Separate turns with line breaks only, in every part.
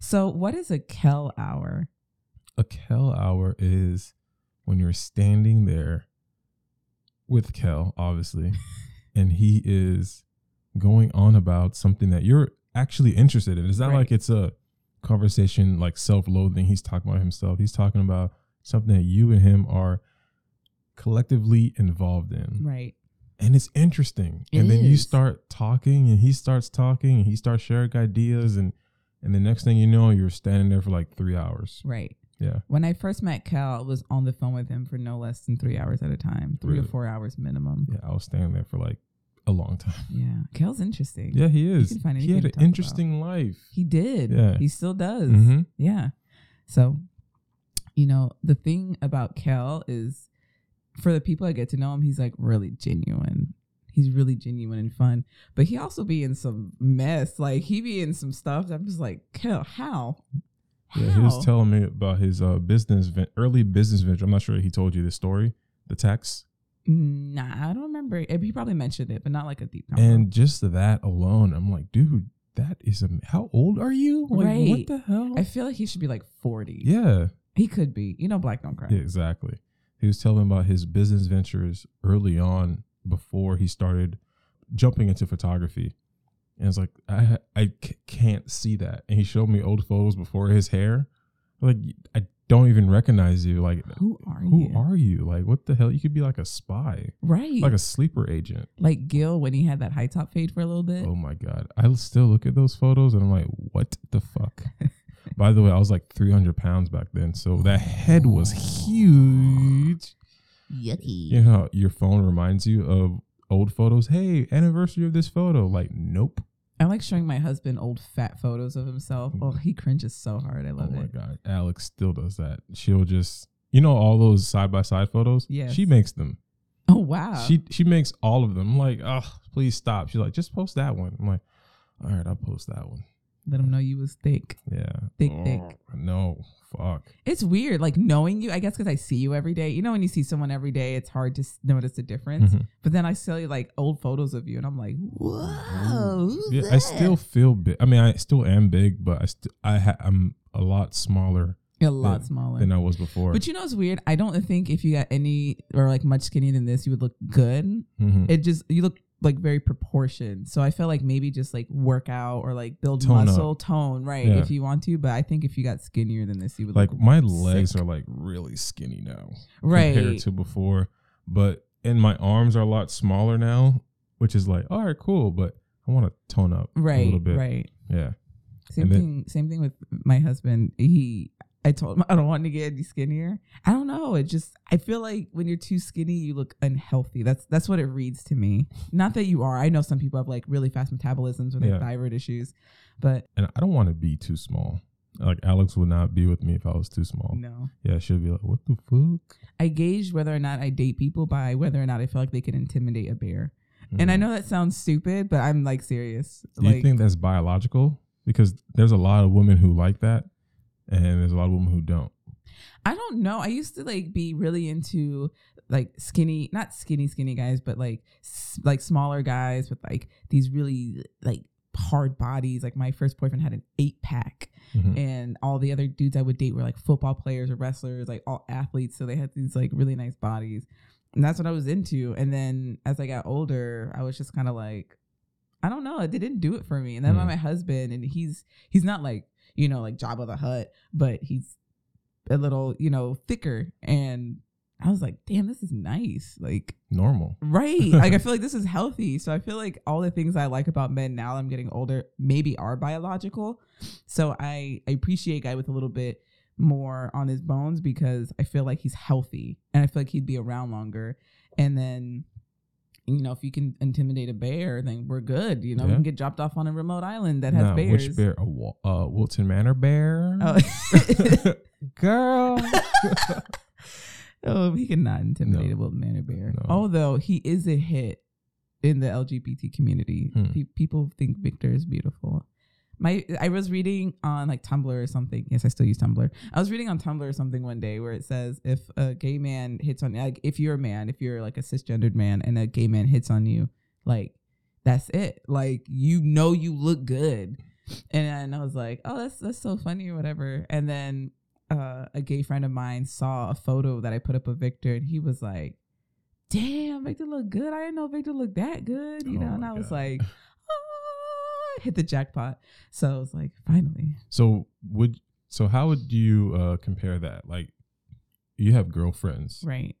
So, what is a Kel hour?
A Kel hour is when you're standing there with Kel, obviously, and he is going on about something that you're actually interested in. It's not
Right.
like it's a conversation like self-loathing. He's talking about himself. He's talking about something that you and him are collectively involved in.
Right.
And it's interesting.
It
and then you start talking and he starts talking and he starts sharing ideas and and the next thing you know, you're standing there for like three hours.
Right.
Yeah.
When I first met Cal, I was on the phone with him for no less than three hours at a time, three
Really?
or four hours minimum.
Yeah. I was standing there for like a long time.
Yeah. Cal's interesting.
Yeah, he is.
can find
He had an
talk about.
interesting life.
He did.
Yeah.
He still does.
Mm-hmm.
Yeah. So, you know, the thing about Cal is for the people that get to know him, he's like really genuine. He's really genuine and fun. But he also be in some mess. Like he be in some stuff that I'm just like, how?
Yeah, he was telling me about his uh, business, ven- early business venture. I'm not sure he told you this story, the tax.
Nah, I don't remember. He probably mentioned it, but not like a deep convo.
And just that alone, I'm like, dude, that is, am- how old are you? Like, what the hell?
I feel like he should be like 40.
yeah.
He could be. You know, black don't cry.
Yeah, exactly. He was telling about his business ventures early on before he started jumping into photography. And it's like I I c- can't see that. And he showed me old photos before his hair. Like I don't even recognize you. Like
Who are
who
you?
are you? Like what the hell? You could be like a spy,
right.
like a sleeper agent.
like Gil when he had that high top fade for a little bit.
Oh my god! I still look at those photos and I'm like, what the fuck? By the way, I was like 300 pounds back then, so that head was huge.
Yucky.
You know, how your phone reminds you of old photos. Hey, anniversary of this photo. Like, nope.
I like showing my husband old fat photos of himself. Oh, he cringes so hard. I love it.
Oh my
it.
god, Alex still does that. She'll just, you know, all those side by side photos.
Yeah,
she makes them.
Oh wow.
She she makes all of them. I'm like, oh, please stop. She's like, just post that one. I'm like, all right, I'll post that one.
Let him know you was thick.
Yeah,
Thick,
Oh,
thick.
No, fuck.
It's weird, like knowing you. I guess because I see you every day. You know, when you see someone every day, it's hard to s- notice the difference.
Mhm.
But then I see like old photos of you, and I'm like, whoa.
Yeah, I still feel big. I mean, I still am big, but I still I ha- I'm a lot smaller
a lot
than-
smaller.
than I was before.
But you know, it's weird. I don't think if you got any or like much skinnier than this, you would look good.
Mhm.
It just you look like very proportioned. So I feel like maybe just like work out or like build
Tone up.
muscle, tone, right?
Yeah.
If you want to. But I think if you got skinnier than this, you would
like my legs
sick.
are like really skinny now
right.
compared to before but and my arms are a lot smaller now which is like all right cool but i want to tone up a
right,
little bit
right.
yeah
Same
And then-
thing. Same thing with my husband. He, I told him I don't want to get any skinnier. I don't know. It just I feel like when you're too skinny, you look unhealthy. That's that's what it reads to me. Not that you are. I know some people have like really fast metabolisms or they have
Yeah.
thyroid issues, but
and i don't want to be too small like alex would not be with me if i was too small
no.
yeah she'll be like what the fuck
I gauge whether or not I date people by whether or not I feel like they can intimidate a bear. And I
Mm.
know that sounds stupid, but I'm like serious.
do
like
you think that's biological because there's a lot of women who like that and there's a lot of women who don't
I don't know. I used to like be really into like skinny, not skinny skinny guys, but like s- like smaller guys with like these really like hard bodies. Like my first boyfriend had an eight pack,
Mhm.
and all the other dudes I would date were like football players or wrestlers, like all athletes. So they had these like really nice bodies, and that's what I was into. And then as I got older, I was just kind of like, I don't know, it didn't do it for me. And then
Mm.
my husband, and he's he's not like you know like Jabba the Hutt, but he's a little you know thicker, and I was like, damn, this is nice, like.
normal
Right. like I feel like this is healthy. So I feel like all the things I like about men now that I'm getting older maybe are biological. So I, I appreciate a guy with a little bit more on his bones because I feel like he's healthy and I feel like he'd be around longer. And then you know, if you can intimidate a bear, then we're good. You know, we can get dropped off on a remote island that has
Now,
bears.
which bear a Wa- uh, wilton manor bear
Oh.
girl
oh, he cannot intimidate
No.
a Wilton Manor bear.
No.
Although he is a hit in the LGBT community.
Hmm.
Pe- people think Victor is beautiful. My I was reading on like Tumblr or something. Yes, I still use Tumblr. I was reading on Tumblr or something one day where it says if a gay man hits on you like if you're a man, if you're like a cisgendered man and a gay man hits on you, like that's it. Like you know you look good. And I was like, oh, that's that's so funny or whatever. And then uh, a gay friend of mine saw a photo that I put up of Victor, and he was like, "Damn, Victor look good. I didn't know Victor looked that good." You
Oh
know, and I was like, hit the jackpot. So I was like, finally,
So would so how would you uh, compare that? Like, you have girlfriends.
right.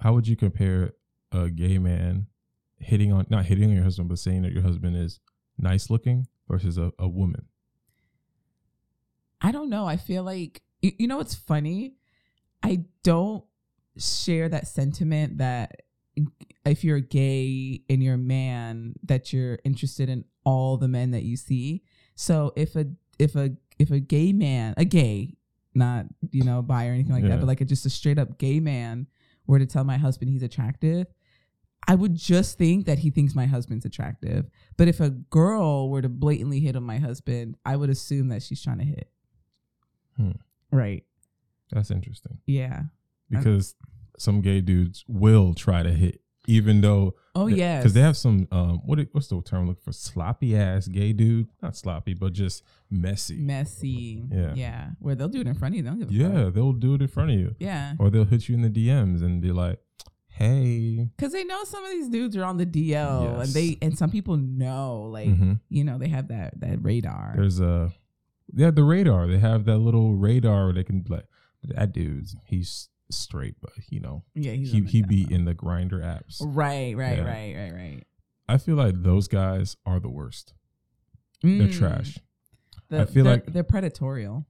How would you compare a gay man hitting on not hitting on your husband, but saying that your husband is nice looking versus a, a woman?
I don't know. I feel like you, you know what's funny? I don't share that sentiment that if you're gay and you're a man that you're interested in all the men that you see. So if a if a if a gay man, a gay, not you know bi or anything like
Yeah.
that, but like a, just a straight up gay man were to tell my husband he's attractive, I would just think that he thinks my husband's attractive. But if a girl were to blatantly hit on my husband, I would assume that she's trying to hit.
Hmm.
Right.
That's interesting
Yeah.
because some gay dudes will try to hit, even though
Oh yeah.
because they have some um what what's the term looking for sloppy ass gay dude not sloppy but just messy
messy.
Yeah.
Yeah. Where they'll do it in front of you. They don't give a
yeah
fuck.
they'll do it in front of you
Yeah.
or they'll hit you in the DMs and be like hey
Because they know some of these dudes are on the DL and they and some people know, like,
Mhm.
you know, they have that that radar.
there's a yeah the radar they have that little radar where they can be like that dude's he's straight but you know
yeah,
he he be
DL.
in the Grindr apps
Right, right,
Yeah.
right, right, right.
I feel like those guys are the worst they're
Mm.
trash
The-
I feel
they're-
like-
they're predatorial.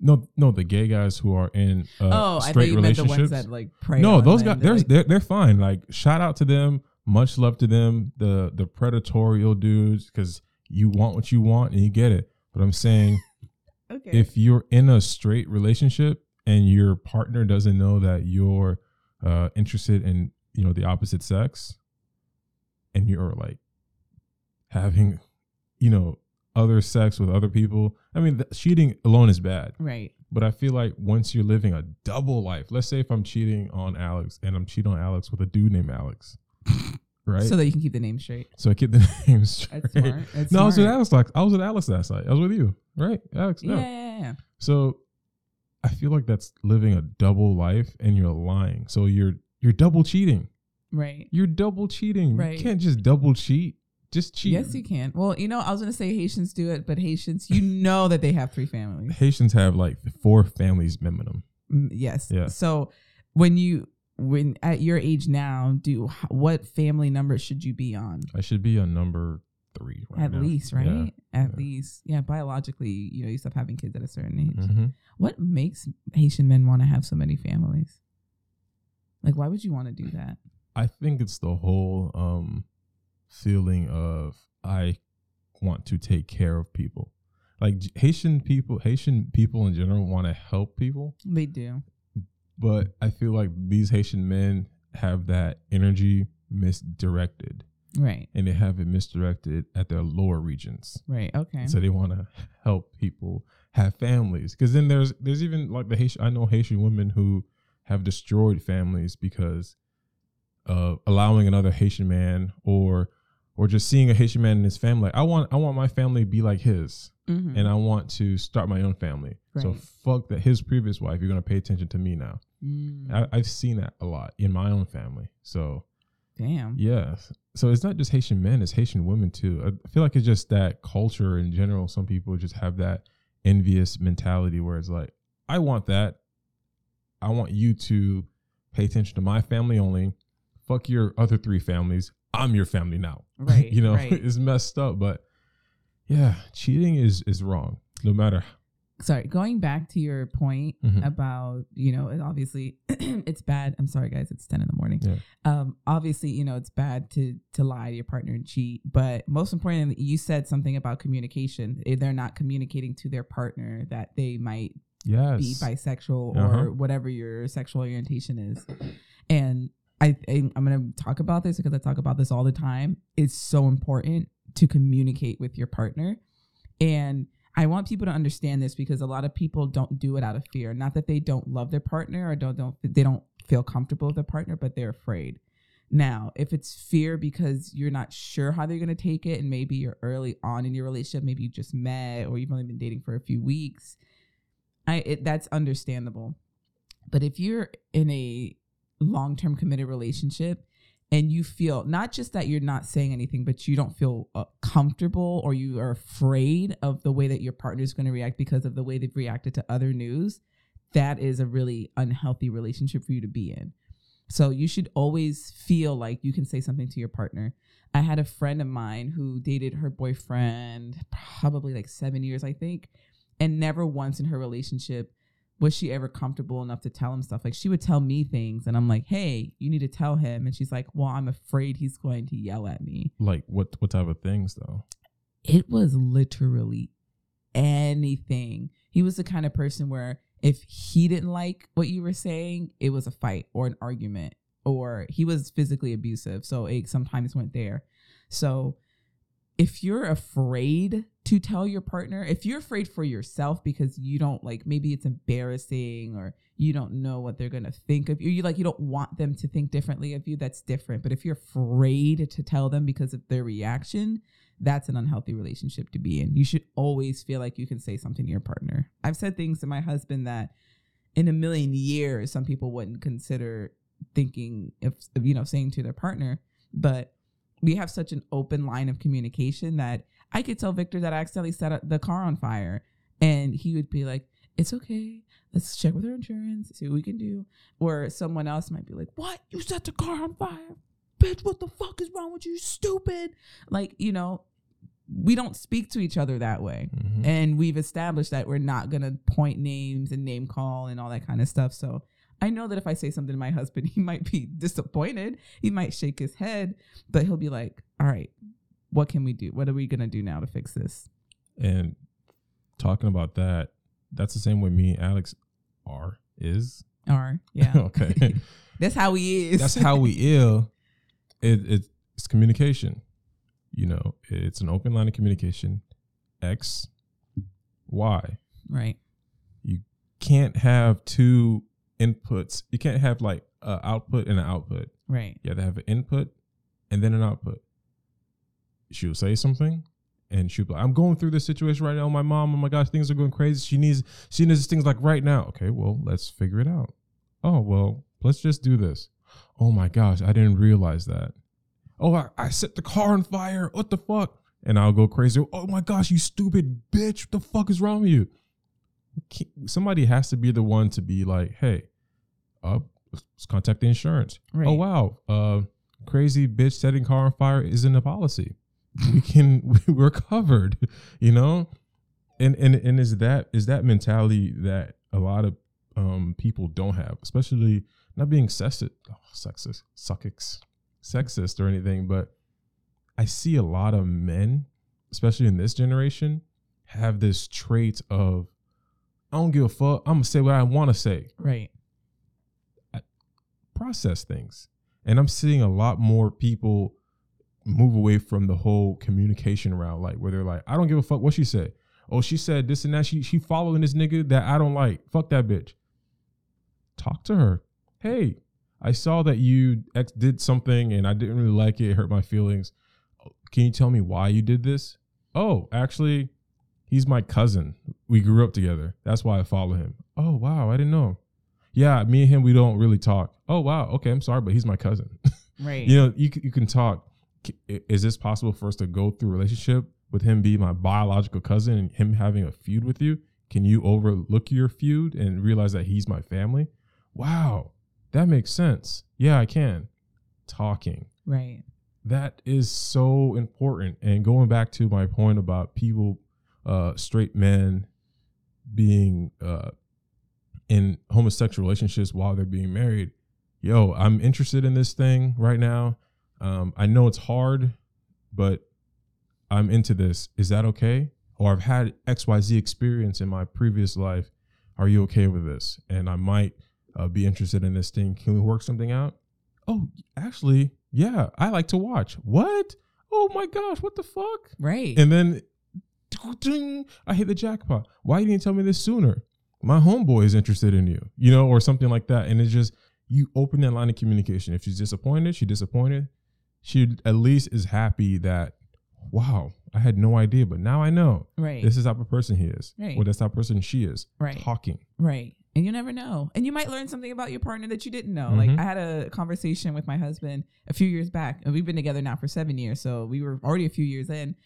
no no the gay guys who are in uh,
oh,
straight
you meant the
relationships
ones that like prey.
no, those guys,
They're
they're,
like-
they're they're fine. Like shout out to them. Much love to them. The the predatorial dudes, because you want what you want and you get it. But I'm saying,
okay.
if you're in a straight relationship and your partner doesn't know that you're uh, interested in you know the opposite sex, and you're like having you know other sex with other people, I mean, cheating alone is bad.
right.
But I feel like once you're living a double life, let's say if I'm cheating on Alex and I'm cheating on Alex with a dude named Alex, right?
So that you can keep the name straight.
So I keep the name straight.
That's smart. That's
no, I was with. Alex. Like I was with Alex last night. I was with you, right? Alex.
Yeah,
No.
yeah, yeah, yeah.
So I feel like that's living a double life, and you're lying. So you're you're double cheating.
Right.
You're double cheating.
Right.
You can't just double cheat. Just cheat.
Yes, you can. Well, you know, I was gonna say Haitians do it, but Haitians, you know that they have three families.
Haitians have like four families minimum.
Mm, Yes.
Yeah.
So when you when at your age now, do what family number should you be on?
I should be on number three. Right
at
now.
least, right?
Yeah.
At
yeah.
least, yeah. Biologically, you know, you stop having kids at a certain age.
Mhm.
What makes Haitian men want to have so many families? Like, why would you want to do that?
I think it's the whole um feeling of I want to take care of people. Like Haitian people, Haitian people in general want to help people,
They do.
but I feel like these Haitian men have that energy misdirected
Right.
and they have it misdirected at their lower regions.
Right. Okay.
So they want to help people have families. Because then there's there's even like the Haitian. I know Haitian women who have destroyed families because of allowing another Haitian man or or just seeing a Haitian man and his family. Like, I want I want my family to be like his,
Mhm.
and I want to start my own family. So fuck that his previous wife. You're gonna pay attention to me now.
Mm.
I, I've seen that a lot in my own family. So
Damn.
yeah. So it's not just Haitian men, it's Haitian women too. I feel like it's just that culture in general. Some people just have that envious mentality where it's like, I want that. I want you to pay attention to my family only. Fuck your other three families. I'm your family now.
Right.
you know,
Right.
it's messed up. But yeah, cheating is is wrong. No matter
Sorry. Going back to your point
Mhm.
about you know, and obviously it's bad. I'm sorry, guys. It's ten in the morning.
Yeah.
Um, obviously, you know, it's bad to to lie to your partner and cheat. But most importantly, you said something about communication. If they're not communicating to their partner that they might
yes.
be bisexual
Uh-huh.
or whatever your sexual orientation is. And I, I I'm gonna talk about this because I talk about this all the time. It's so important to communicate with your partner, and I want people to understand this because a lot of people don't do it out of fear. Not that they don't love their partner or don't don't they don't feel comfortable with their partner, but they're afraid. Now, if it's fear because you're not sure how they're going to take it, and maybe you're early on in your relationship, maybe you just met or you've only been dating for a few weeks, I it, that's understandable. But if you're in a long term committed relationship and you feel not just that you're not saying anything, but you don't feel uh, comfortable or you are afraid of the way that your partner is going to react because of the way they've reacted to other news, that is a really unhealthy relationship for you to be in. So you should always feel like you can say something to your partner. I had a friend of mine who dated her boyfriend probably like seven years, I think, and never once in her relationship was she ever comfortable enough to tell him stuff. Like she would tell me things, and I'm like, "Hey, you need to tell him," and she's like, "Well, I'm afraid he's going to yell at me."
Like what? What type of things though?
It was literally anything. He was the kind of person where if he didn't like what you were saying, it was a fight or an argument, or he was physically abusive. So it sometimes went there. So if you're afraid to tell your partner, if you're afraid for yourself because you don't like, maybe it's embarrassing or you don't know what they're gonna think of you, you like, you don't want them to think differently of you, that's different. But if you're afraid to tell them because of their reaction, that's an unhealthy relationship to be in. You should always feel like you can say something to your partner. I've said things to my husband that in a million years, some people wouldn't consider thinking of, you know, saying to their partner. But we have such an open line of communication that I could tell Victor that I accidentally set the car on fire. And he would be like, it's okay. Let's check with our insurance, see what we can do. Or someone else might be like, what? You set the car on fire? Bitch, what the fuck is wrong with you? Stupid. Like, you know, we don't speak to each other that way. Mm-hmm. And we've established that we're not going to point names and name call and all that kind of stuff. So I know that if I say something to my husband, he might be disappointed. He might shake his head, but he'll be like, all right, what can we do? What are we going to do now to fix this?
And talking about that, that's the same way me and Alex are, is.
Are, yeah.
okay.
that's how he is.
That's how we ill. It, it's communication. You know, it's an open line of communication. X, Y.
Right.
You can't have two inputs. You can't have like an output and an output.
Right.
You have to have an input and then an output. She'll say something and she'll be like, I'm going through this situation right now. My mom, oh my gosh, things are going crazy. She needs she needs things like right now. Okay, well, let's figure it out. Oh, well, let's just do this. Oh my gosh, I didn't realize that. Oh, I, I set the car on fire. What the fuck? And I'll go crazy. Oh my gosh, you stupid bitch. What the fuck is wrong with you? Somebody has to be the one to be like, hey, uh, let's contact the insurance. Oh, right. Oh wow, uh, crazy bitch setting car on fire isn't a policy. we can we're covered, you know. And and and is that is that mentality that a lot of um, people don't have, especially not being sexist, oh, sexist, suckix, sexist or anything, but I see a lot of men, especially in this generation, have this trait of I don't give a fuck. I'm gonna say what I want to say.
Right.
I process things, and I'm seeing a lot more people move away from the whole communication route, like where they're like, I don't give a fuck what she said. Oh, she said this and that. She she following this nigga that I don't like. Fuck that bitch. Talk to her. Hey, I saw that you ex did something and I didn't really like it. It hurt my feelings. Can you tell me why you did this? Oh, actually, He's my cousin. We grew up together. That's why I follow him. Oh wow, I didn't know. Yeah, me and him we don't really talk. Oh wow, okay, I'm sorry, but he's my cousin.
Right.
you know, you you can talk. Is this possible for us to go through relationship with him being my biological cousin and him having a feud with you? Can you overlook your feud and realize that he's my family? Wow, that makes sense. Yeah, I can. Talking.
Right.
That is so important. And going back to my point about people uh, straight men being uh, in homosexual relationships while they're being married. Yo, I'm interested in this thing right now. Um, I know it's hard, but I'm into this. Is that okay? Or I've had XYZ experience in my previous life. Are you okay with this? And I might uh, be interested in this thing. Can we work something out? Oh, actually, yeah, I like to watch. What? Oh my gosh, what the fuck?
Right.
And then I hit the jackpot. Why didn't you tell me this sooner? My homeboy is interested in you, you know, or something like that. And it's just you open that line of communication. If she's disappointed, she disappointed. She at least is happy that, wow, I had no idea, but now I know.
Right.
This is the type of person he is.
Right.
Or that's the type of person she is.
Right.
Talking.
Right. And you never know. And you might learn something about your partner that you didn't know. Like
Mhm.
I had a conversation with my husband a few years back, and we've been together now for seven years. So we were already a few years in.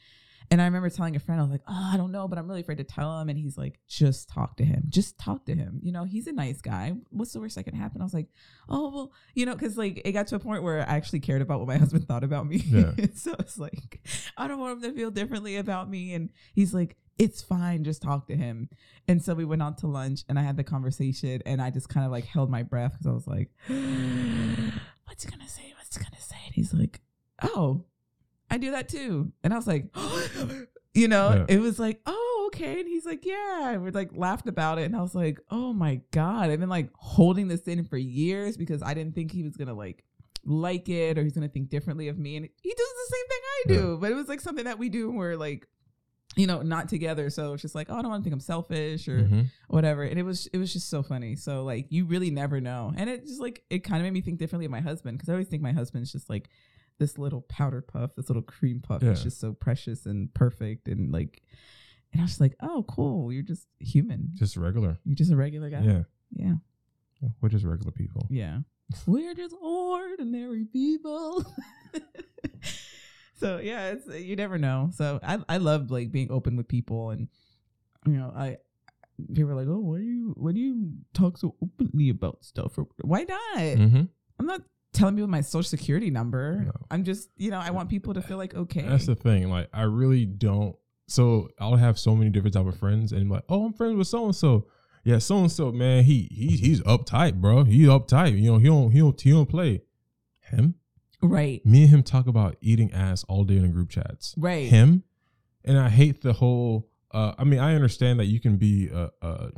And I remember telling a friend, I was like, oh, I don't know, but I'm really afraid to tell him. And he's like, just talk to him. Just talk to him. You know, he's a nice guy. What's the worst that can happen? I was like, oh, well, you know, because like it got to a point where I actually cared about what my husband thought about me.
Yeah.
so it's like, I don't want him to feel differently about me. And he's like, it's fine. Just talk to him. And so we went out to lunch and I had the conversation and I just kind of like held my breath because I was like, what's he gonna say? What's he gonna say? And he's like, oh, I do that too. And I was like, you know,
Yeah.
it was like, oh, okay. And he's like, yeah. And we like laughed about it. And I was like, oh my God. I've been like holding this in for years because I didn't think he was gonna like like it or he's gonna think differently of me. And he does the same thing I do. But it was like something that we do and we're like, you know, not together. So it's just like, oh, I don't want to think I'm selfish or
Mhm.
whatever. And it was it was just so funny. So like you really never know. And it just like it kind of made me think differently of my husband because I always think my husband's just like this little powder puff, this little cream puff. It's just so precious and perfect and like and I was just like, oh, cool. You're just human.
Just regular.
You're just a regular guy.
Yeah.
Yeah.
We're just regular people.
Yeah. We're just ordinary people. so yeah, it's you never know. So I I love like being open with people and you know, I people are like, Oh, why do you why do you talk so openly about stuff? Or why not?
Mm-hmm.
I'm not telling people my social security number.
No.
I'm just, you know, I want people to feel like okay.
That's the thing. Like, I really don't. So I'll have so many different type of friends, and I'm like, oh, I'm friends with so and so. Yeah, so and so, man, he he he's uptight, bro. He uptight. You know, he don't he don't he don't play. Him,
right.
me and him talk about eating ass all day in the group chats.
Right.
Him, and I hate the whole. Uh, I mean, I understand that you can be a, a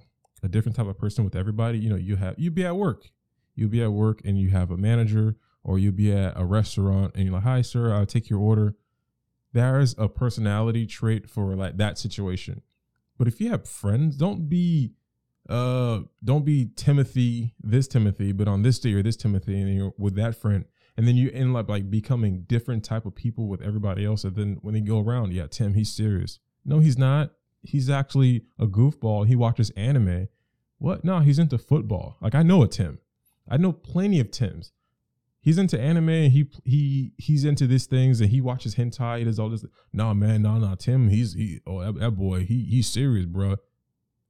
a different type of person with everybody. You know, you have you be at work, you'll be at work, and you have a manager, or you'll be at a restaurant, and you're like, "Hi, sir, I'll take your order." There is a personality trait for like that situation, but if you have friends, don't be, uh, don't be Timothy, this Timothy, but on this day you're this Timothy, and you're with that friend, and then you end up like becoming different type of people with everybody else. And then when they go around, yeah, Tim, he's serious. No, he's not. He's actually a goofball. He watches anime. What? No, he's into football. Like I know a Tim. I know plenty of Tims. He's into anime. And he he he's into these things, and he watches hentai. He does all this. Nah, man, nah, nah. Tim, he's he. Oh, that, that boy, he he's serious, bro.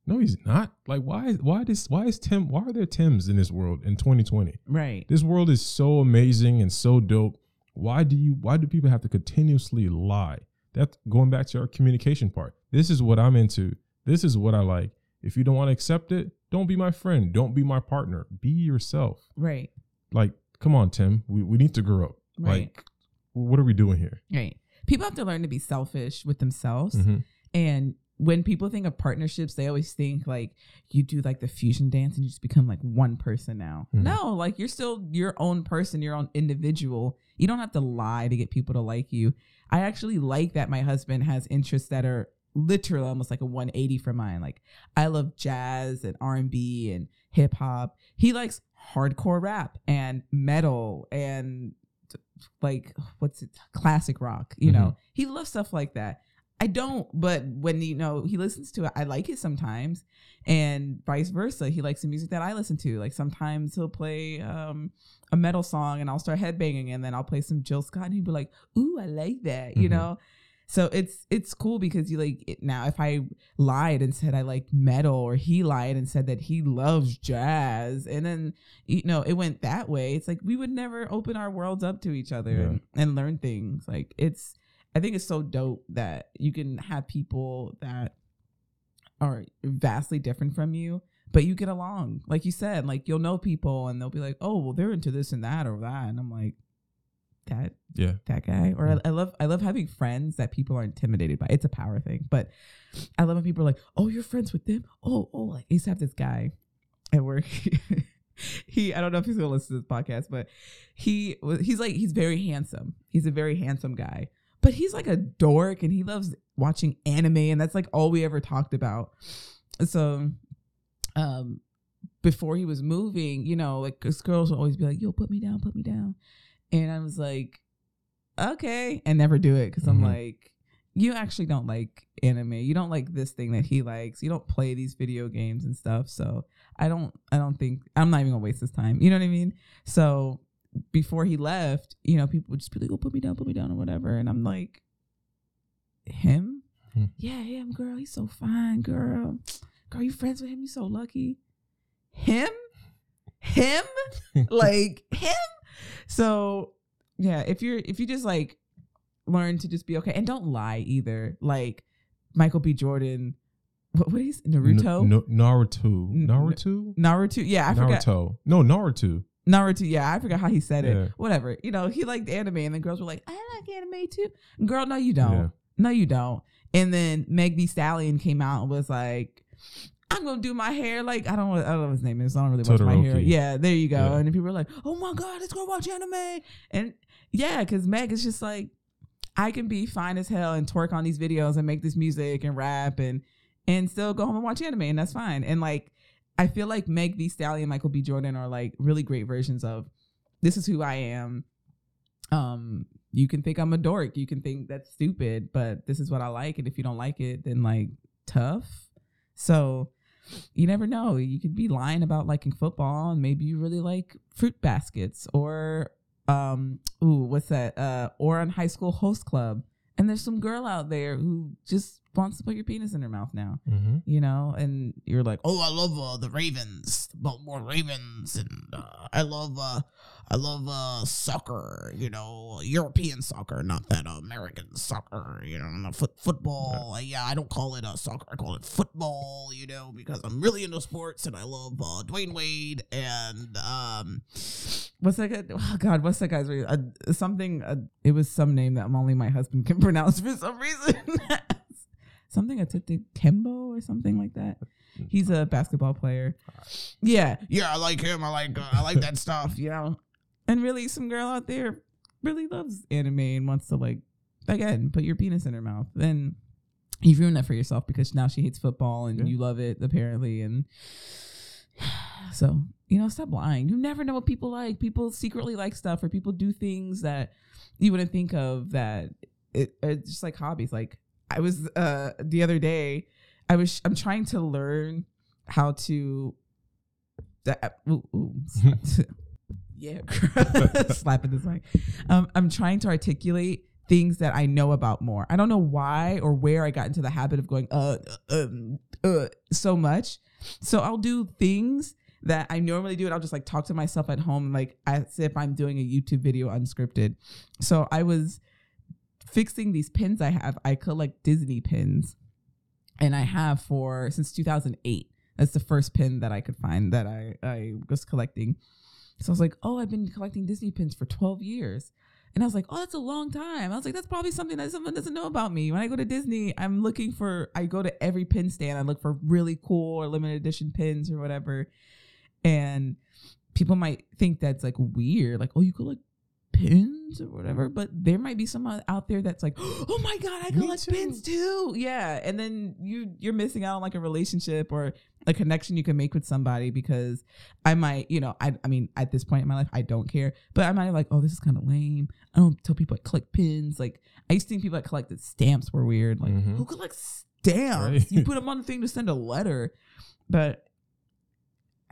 No, he's not. Like, why? Why this? Why is Tim? Why are there Tims in this world in 2020?
Right.
This world is so amazing and so dope. Why do you why do people have to continuously lie? That's going back to our communication part. This is what I'm into. This is what I like. If you don't want to accept it, don't be my friend. Don't be my partner. Be yourself.
Right.
Like, come on, Tim. We, we need to grow up.
Right.
Like, what are we doing here?
Right. People have to learn to be selfish with themselves.
Mhm.
And when people think of partnerships, they always think like you do like the fusion dance and you just become like one person now.
Mhm.
No, like you're still your own person, your own individual. You don't have to lie to get people to like you. I actually like that my husband has interests that are literally almost like a 180 from mine. Like I love jazz and R&B and hip hop. He likes hardcore rap and metal and like what's it classic rock you know he loves stuff like that i don't but when you know he listens to it i like it sometimes and vice versa he likes the music that i listen to like sometimes he'll play um a metal song and i'll start headbanging and then i'll play some jill scott and he'd be like ooh i like that you
Mhm.
know so it's it's cool because you like it, now if i lied and said i like metal or he lied and said that he loves jazz and then you know it went that way it's like we would never open our worlds up to each other
Yeah.
and, and learn things. Like it's i think it's so dope that you can have people that are vastly different from you but you get along. Like you said like you'll know people and they'll be like oh well they're into this and that or that. And i'm like that
Yeah.
that guy. Or
Yeah.
I, I love i love having friends that people are intimidated by. It's a power thing. But i love when people are like oh you're friends with them? Oh oh like i used to have this guy at work. He i don't know if he's gonna listen to this podcast but he was he's like he's very handsome. He's a very handsome guy. But he's like a dork and he loves watching anime and that's like all we ever talked about. So um before he was moving, you know, like girls would always be like, "Yo, put me down, put me down," and I was like, "Okay," and never do it because I'm
Mhm.
like, "You actually don't like anime. You don't like this thing that he likes. You don't play these video games and stuff." So I don't, I don't think I'm not even gonna waste his time. You know what I mean? So before he left, you know, people would just be like, "Oh, put me down, put me down," or whatever, and I'm like, "Him?
Hmm.
Yeah, him, girl. He's so fine, girl. Girl, you friends with him? You so lucky. Him? Him? like him?" So yeah, if you're if you just like learn to just be okay and don't lie either, like Michael B. Jordan. What, what is Naruto?
N- no, Naruto.
N-
Naruto.
Naruto, yeah, I forgot.
Naruto. No, Naruto.
Naruto, yeah, I forgot how he said it.
Yeah.
Whatever, you know, he liked anime, and then girls were like, "I like anime too." Girl, no, you don't.
Yeah.
No, you don't. And then Meg B. Stallion came out and was like, "I'm gonna do my hair like I don't know, I don't know what his name is. I don't really watch my hair." Yeah, there you go.
Yeah.
And people are like, "Oh my god, let's go watch anime." And yeah, because Meg is just like, I can be fine as hell and twerk on these videos and make this music and rap and and still go home and watch anime and that's fine. And like I feel like Meg The Stallion, Michael B. Jordan are like really great versions of this is who I am. Um, you can think I'm a dork, you can think that's stupid, but this is what I like, and if you don't like it, then like tough. So you never know. You could be lying about liking football, and maybe you really like fruit baskets or um ooh what's that uh or Ouran High School Host Club and there's some girl out there who just wants to put your penis in her mouth now
Mm-hmm.
you know and you're like
Oh, I love uh, the Ravens, the Baltimore Ravens, and uh, I love uh, I love uh, soccer. You know, European soccer, not that American soccer. You know, foot football. Uh, yeah, I don't call it uh, soccer. I call it football. You know, because I'm really into sports and I love uh, Dwyane Wade and um,
what's that guy oh god what's that guy's name? uh, something uh, it was some name that only my husband can pronounce for some reason something a Kembo or something like that. He's a basketball player. Yeah.
Yeah, I like him. I like uh, I like that stuff.
you know? And really some girl out there really loves anime and wants to like again put your penis in her mouth. Then you've ruined that for yourself because now she hates football and
Yeah.
you love it apparently and so you know stop lying. You never know what people like. People secretly like stuff or people do things that you wouldn't think of that it, it's just like hobbies. Like i was uh the other day i was i'm trying to learn how to that ooh, ooh, yeah slapping this mic. Um i'm trying to articulate things that i know about more. I don't know why or where i got into the habit of going uh, uh um uh so much. So i'll do things that i normally do and i'll just like talk to myself at home like as if i'm doing a youtube video unscripted. So i was fixing these pins i have i collect disney pins and i have for since 2008 that's the first pin that i could find that i i was collecting so I was like, oh, I've been collecting Disney pins for 12 years. And I was like, oh, that's a long time. I was like, that's probably something that someone doesn't know about me. When I go to Disney, I'm looking for, I go to every pin stand. I look for really cool or limited edition pins or whatever. And people might think that's like weird. Like, oh, you collect pins or whatever. But there might be someone out there that's like, oh my God, I collect pins too. Yeah. And then you, you're missing out on like a relationship or a connection you can make with somebody because I might, you know, I, I mean, at this point in my life, I don't care, but I might like, oh, this is kind of lame. I don't tell people I collect pins. Like, I used to think people that collected stamps were weird. Like,
Mhm.
who collects stamps?
Right.
You put them on the thing to send a letter. But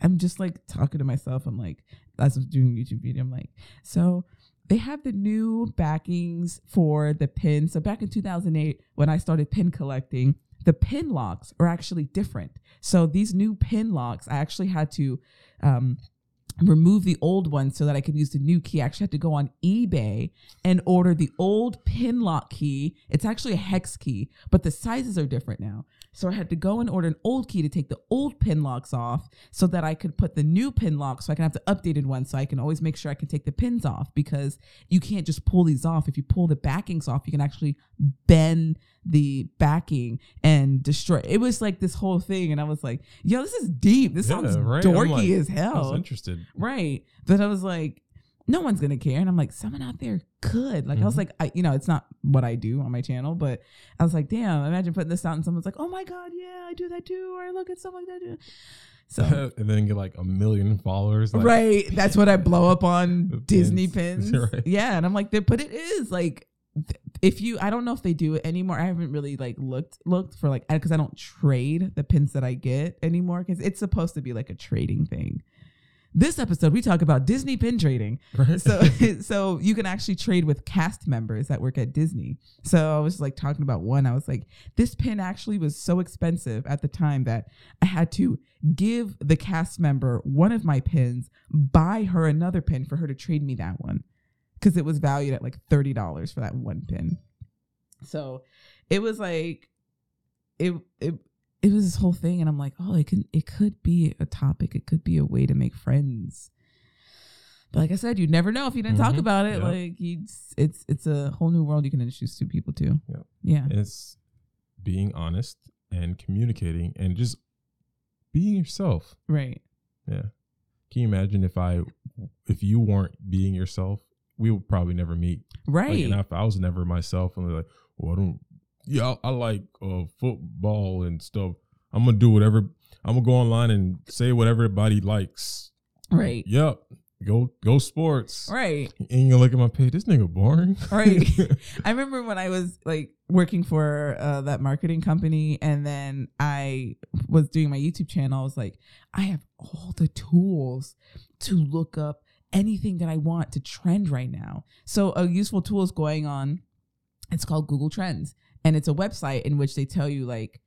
I'm just like talking to myself. I'm like, as I was doing a YouTube video, I'm like, so they have the new backings for the pin. So back in 2008, when I started pin collecting, the pin locks are actually different. So these new pin locks, I actually had to um, remove the old one so that I could use the new key. I actually had to go on eBay and order the old pin lock key. It's actually a hex key, but the sizes are different now. So I had to go and order an old key to take the old pin locks off so that I could put the new pin lock so I can have the updated one so I can always make sure I can take the pins off because you can't just pull these off. If you pull the backings off, you can actually bend the backing and destroy. It was like this whole thing and I was like, yo, this is deep. This
Yeah,
sounds
right?
Dorky
like,
as
I
hell.
was interested.
Right. But I was like, no one's gonna care. And I'm like, someone out there could. Like I was
Mhm.
like, I you know, it's not what I do on my channel, but I was like, damn, imagine putting this out and someone's like, oh my God, yeah, I do that too, or I look at stuff like that too. So
and then get like a million followers. Like,
right, that's what I blow up on Disney
pins.
pins.
Right.
Yeah, and I'm like, but it is like if you I don't know if they do it anymore. I haven't really like looked looked for like because I don't trade the pins that I get anymore because it's supposed to be like a trading thing. This episode we talk about Disney pin trading.
Right?
So so you can actually trade with cast members that work at Disney. So I was like talking about one. I was like, this pin actually was so expensive at the time that I had to give the cast member one of my pins, buy her another pin for her to trade me that one. Cause it was valued at like $30 for that one pin. So it was like it it it was this whole thing and I'm like, oh, it can it could be a topic. It could be a way to make friends. But like I said, you'd never know if you didn't talk
Mhm.
about it.
Yeah.
Like you it's it's a whole new world you can introduce to people to.
Yeah.
Yeah.
it's being honest and communicating and just being yourself.
Right.
Yeah. Can you imagine if I, if you weren't being yourself, we would probably never meet. Like,
Right.
and if I was never myself, and like, well, I don't, yeah, I, I like uh, football and stuff. I'm gonna do whatever. I'm gonna go online and say what everybody likes.
right.
Yep. Go go sports.
Right.
And you look at my page. This nigga boring.
Right. I remember when I was like working for uh, that marketing company, and then I was doing my YouTube channel. I was like, I have all the tools to look up anything that I want to trend right now. So a useful tool is going on. It's called Google Trends, and it's a website in which they tell you like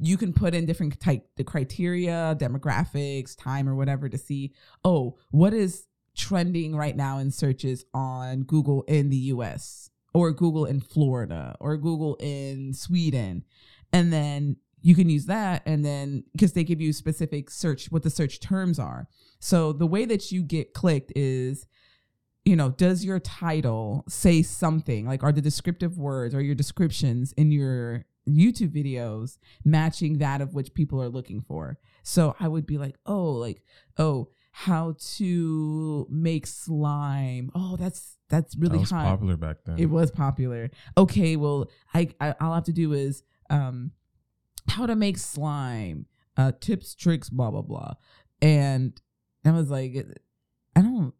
you can put in different type the criteria, demographics, time, or whatever to see. Oh, what is trending right now in searches on Google in the US or Google in Florida or Google in Sweden. And then you can use that and then because they give you specific search what the search terms are. So the way that you get clicked is you know, does your title say something like are the descriptive words or your descriptions in your YouTube videos matching that of which people are looking for? So I would be like, oh, like, oh, how to make slime. Oh, that's that's really
that was
hot.
popular back then.
It was popular. Okay, well, I, I all I have to do is um how to make slime, uh tips, tricks, blah blah blah. And I was like I don't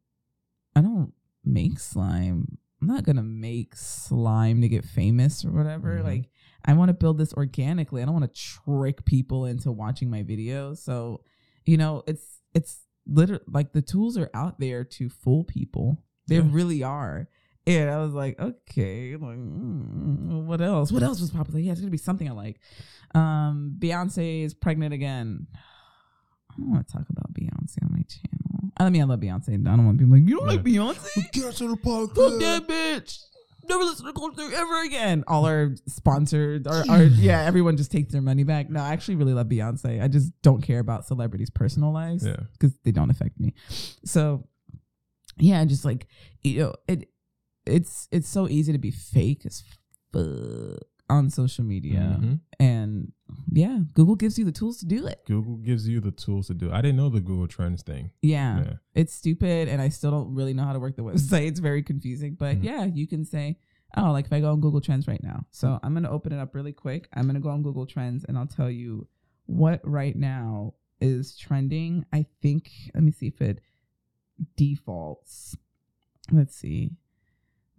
I don't make slime. I'm not gonna make slime to get famous or whatever.
Mhm.
Like I want to build this organically. I don't want to trick people into watching my videos. So, you know, it's it's literally like the tools are out there to fool people. They
Yeah.
really are. And I was like, okay, like, mm, what else? What else was popular? Yeah, it's gonna be something I like. Um, Beyonce is pregnant again. I don't want to talk about Beyonce on my channel. I mean, I love Beyonce. I don't want to be like, you don't like Beyonce?
Cancel the podcast.
Fuck that bitch. Never listen to Culture ever again. All our sponsored, our, our yeah, everyone just takes their money back. No, I actually really love Beyonce. I just don't care about celebrities' personal lives
Yeah.
because they don't affect me. So, yeah, just like you know, it it's it's so easy to be fake as fuck on social media,
Mhm.
and yeah, Google gives you the tools to do it.
Google gives you the tools to do. it. I didn't know the Google Trends thing.
Yeah.
Yeah.
it's stupid and I still don't really know how to work the website. It's very confusing. But
Mhm.
yeah, you can say, oh, like if I go on Google Trends right now. So I'm gonna open it up really quick. I'm gonna go on Google Trends and I'll tell you what right now is trending. I think let me see if it defaults. Let's see.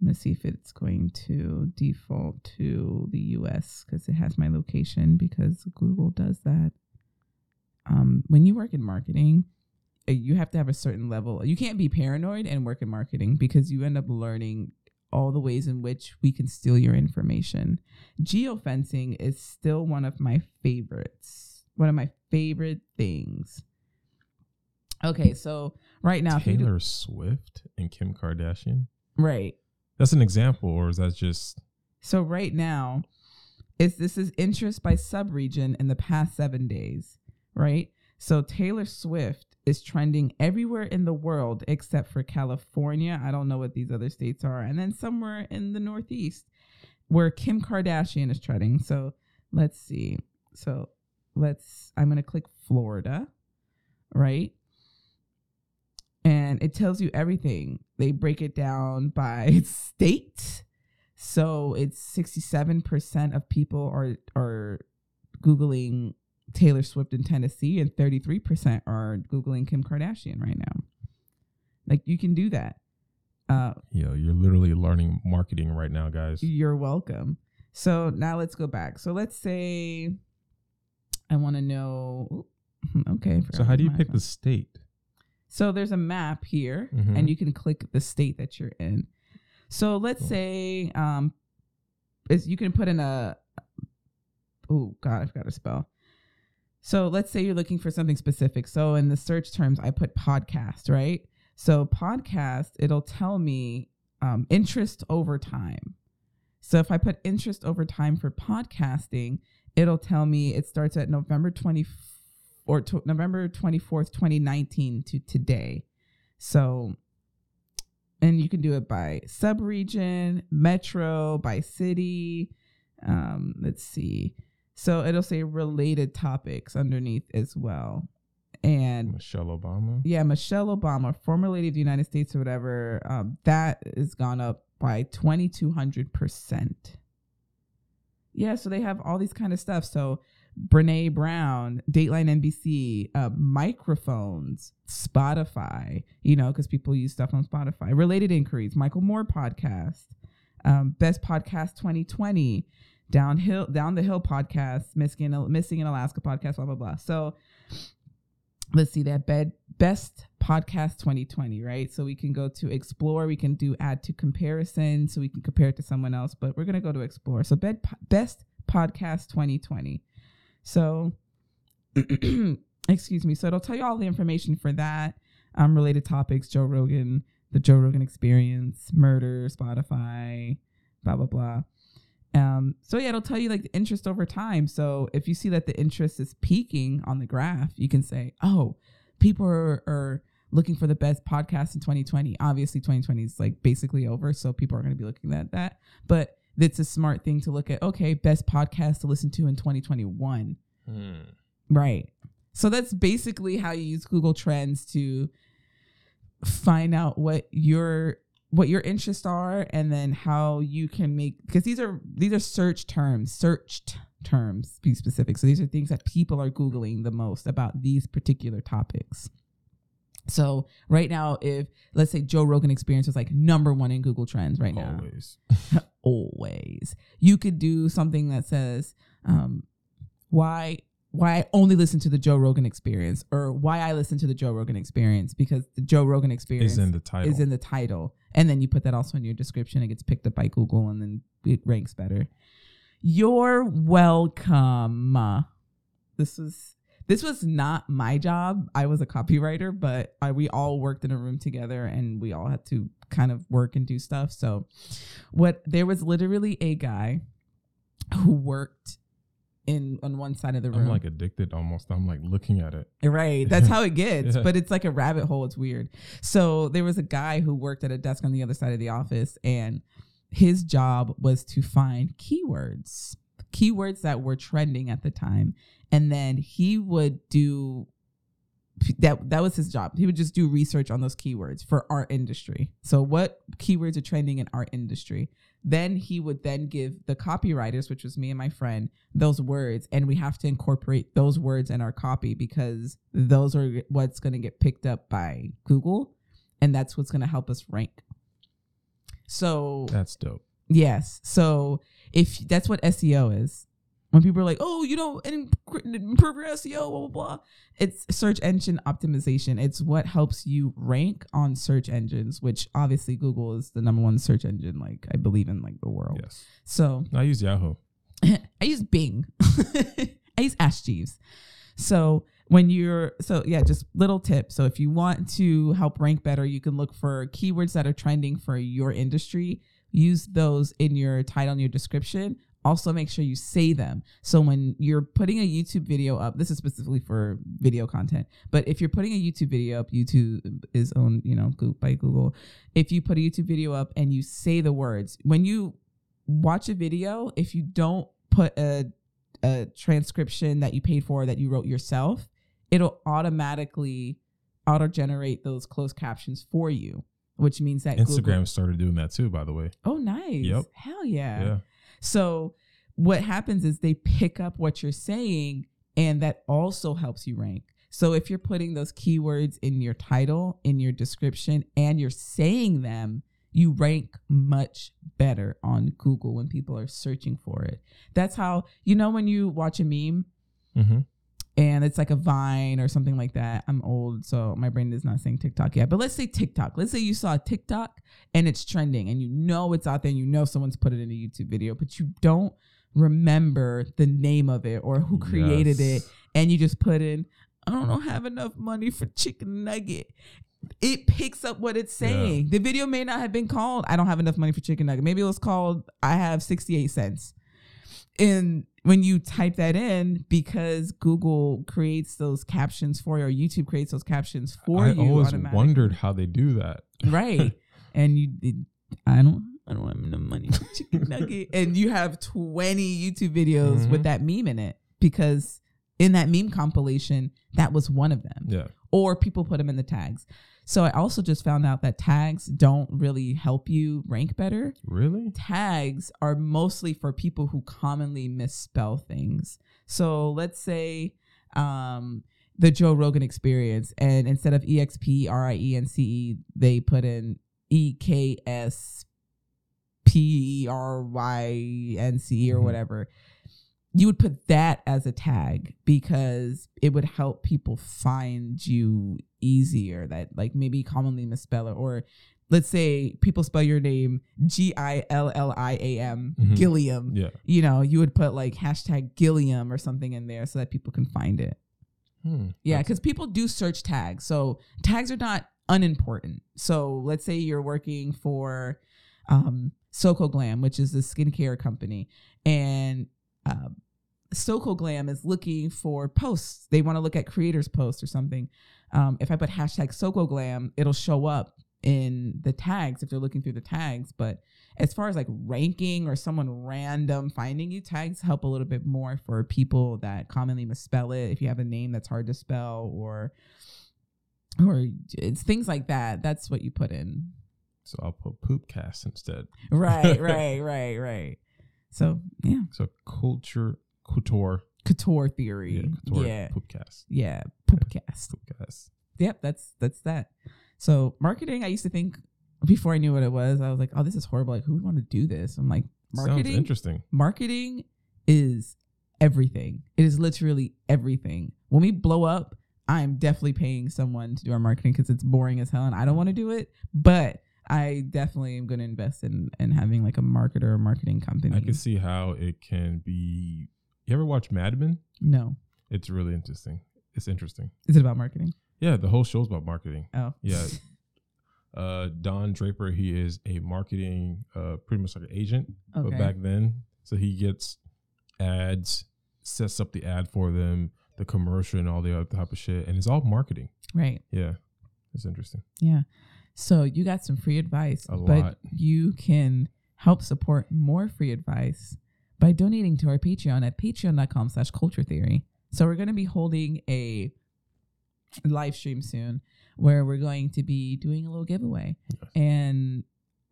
I'm gonna see if it's going to default to the US because it has my location because Google does that. Um, when you work in marketing, uh, you have to have a certain level. You can't be paranoid and work in marketing because you end up learning all the ways in which we can steal your information. Geofencing is still one of my favorites. One of my favorite things. Okay, so right now, you do,
Taylor Swift and Kim Kardashian.
right.
That's an example, or is that just
So right now, is this is interest by subregion in the past seven days, right? So Taylor Swift is trending everywhere in the world except for California. I don't know what these other states are, and then somewhere in the Northeast where Kim Kardashian is trending. So let's see. So let's. I'm gonna click Florida, right? And it tells you everything. They break it down by state. So it's 67% of people are are googling Taylor Swift in Tennessee, and 33% are Googling Kim Kardashian right now. Like you can do that. Uh,
Yo, you're literally learning marketing right now, guys.
you're welcome. So now let's go back. So let's say I want to know. Okay.
So how do you pick
iPhone.
the state?
So there's a map here,
Mhm.
and you can click the state that you're in. So let's
Cool.
say um, is you can put in a. Oh God, I forgot to spell. So let's say you're looking for something specific. So in the search terms, I put podcast, right? So podcast, it'll tell me um, interest over time. So if I put interest over time for podcasting, it'll tell me it starts at November 20 or to November 24th, 2019 to today. So and you can do it by subregion, metro, by city. Um, let's see. So it'll say related topics underneath as well. And
Michelle Obama.
yeah, Michelle Obama, former lady of the United States or whatever, um, that has gone up by 2200%. Yeah, so they have all these kind of stuff. So Brene Brown, Dateline NBC, uh, microphones, Spotify, you know, because people use stuff on Spotify. Related inquiries, Michael Moore podcast, um, best podcast 2020, downhill, down the hill podcast, missing in, missing in Alaska podcast, blah blah blah. So let's see that bed best podcast 2020 right so we can go to explore we can do add to comparison so we can compare it to someone else but we're going to go to explore so bed, best podcast 2020 so excuse me so it'll tell you all the information for that um related topics joe rogan the joe rogan experience murder spotify blah blah blah um, so yeah, it'll tell you like the interest over time. So if you see that the interest is peaking on the graph, you can say, oh, people are, are looking for the best podcast in 2020. Obviously, 2020 is like basically over, so people are going to be looking at that. But it's a smart thing to look at. Okay, best podcast to listen to in 2021.
Hmm.
Right. So that's basically how you use Google Trends to find out what your what your interests are and then how you can make because these are these are search terms, searched terms, be specific. So these are things that people are googling the most about these particular topics. So right now if let's say Joe Rogan experience was like number 1 in Google Trends right now
Always.
You could do something that says, um, why why I only listen to the Joe Rogan experience or why I listen to the Joe Rogan experience because the Joe Rogan experience
Is in the title.
is in the title. And then you put that also in your description. It gets picked up by Google and then it ranks better. You're welcome. This was this was not my job. I was a copywriter, but I, we all worked in a room together and we all had to kind of work and do stuff. So what there was literally a guy who worked in on one side of the room.
I'm like addicted almost. I'm like looking at it.
Right. That's how it gets.
Yeah.
But it's like a rabbit hole. It's weird. So there was a guy who worked at a desk on the other side of the office, and his job was to find keywords, keywords that were trending at the time. And then he would do that that was his job. He would just do research on those keywords for our industry. So what keywords are trending in our industry? Then he would then give the copywriters, which was me and my friend, those words and we have to incorporate those words in our copy because those are what's going to get picked up by Google and that's what's going to help us rank. So
That's dope.
Yes. So if that's what SEO is, when people are like, "Oh, you don't improve your SEO," blah blah blah, it's search engine optimization. It's what helps you rank on search engines, which obviously Google is the number one search engine, like I believe in like the world.
Yes.
So
I use Yahoo.
I use Bing. I use Ask Jeeves. So when you're so yeah, just little tip. So if you want to help rank better, you can look for keywords that are trending for your industry. Use those in your title and your description. Also make sure you say them. So when you're putting a YouTube video up, this is specifically for video content, but if you're putting a YouTube video up, YouTube is owned, you know, by Google. If you put a YouTube video up and you say the words, when you watch a video, if you don't put a a transcription that you paid for that you wrote yourself, it'll automatically auto generate those closed captions for you, which means that
Instagram
Google,
started doing that too, by the way.
oh, nice.
Yep.
Hell yeah.
Yeah.
So what happens is they pick up what you're saying and that also helps you rank. So if you're putting those keywords in your title, in your description, and you're saying them, you rank much better on Google when people are searching for it. That's how, you know, when you watch a meme
Mm-hmm.
And it's like a Vine or something like that. I'm old, so my brain is not saying TikTok yet. But let's say TikTok. Let's say you saw a TikTok and it's trending and you know it's out there and you know someone's put it in a YouTube video, but you don't remember the name of it or who created it. And you just put in, I don't have enough money for chicken nugget. It picks up what it's
Yeah.
saying. The video may not have been called, I don't have enough money for chicken nugget. Maybe it was called, I have 68 cents and when you type that in because google creates those captions for you or youtube creates those captions for
I
you
I
always
wondered how they do that.
right and you did i don't i don't have enough money for chicken nugget and you have 20 youtube videos
Mhm.
with that meme in it because in that meme compilation that was one of them
Yeah.
Or people put them in the tags so i also just found out that tags don't really help you rank better
Really?
tags are mostly for people who commonly misspell things. So let's say um, the Joe Rogan experience, and instead of E X P R I E N C E, they put in E K S P E R Y N C E or
Mhm.
whatever. You would put that as a tag because it would help people find you easier. That like maybe commonly misspell it, or let's say people spell your name G I L L I A M
Mhm.
Gilliam.
Yeah.
You know, you would put like hashtag Gilliam or something in there so that people can find it.
Hmm.
Yeah, because people do search tags. So tags are not unimportant. So let's say you're working for um, Soko Glam, which is a skincare company, and um, Soko Glam is looking for posts. They want to look at creators' posts or something. Um, if I put hashtag Soko Glam, it'll show up in the tags if they're looking through the tags. But as far as like ranking or someone random finding you, tags help a little bit more for people that commonly misspell it. If you have a name that's hard to spell or or it's things like that. That's what you put in.
So I'll put poopcast instead.
Right, right, right, right. So yeah,
So culture couture.
couture theory.
Yeah, couture
Yeah,
poopcast.
yeah, poopcast.
Poopcast.
Yep, that's that's that. So marketing, I used to think before I knew what it was, I was like, oh, this is horrible. Like, who would want to do this? I'm like,
Sounds
marketing.
interesting.
marketing is everything. It is literally everything. When we blow up, I'm definitely paying someone to do our marketing because it's boring as hell and I don't want to do it. But I definitely am going to invest in in having like a marketer or marketing company.
I can see how it can be. You ever watch Mad Men?
no,
It's really interesting. It's interesting.
is it about marketing?
Yeah, the whole show's about marketing.
Oh,
Yeah. Uh, Don Draper, he is a marketing, uh, pretty much like an agent,
Okay.
but back then, so he gets ads, sets up the ad for them, the commercial, and all the other type of shit, and it's all marketing.
right.
Yeah, it's interesting.
Yeah. So you got some free advice,
A
but
lot.
you can help support more free advice by donating to our Patreon at patreon.com slash culture theory. So we're going to be holding a live stream soon where we're going to be doing a little giveaway.
Yes.
And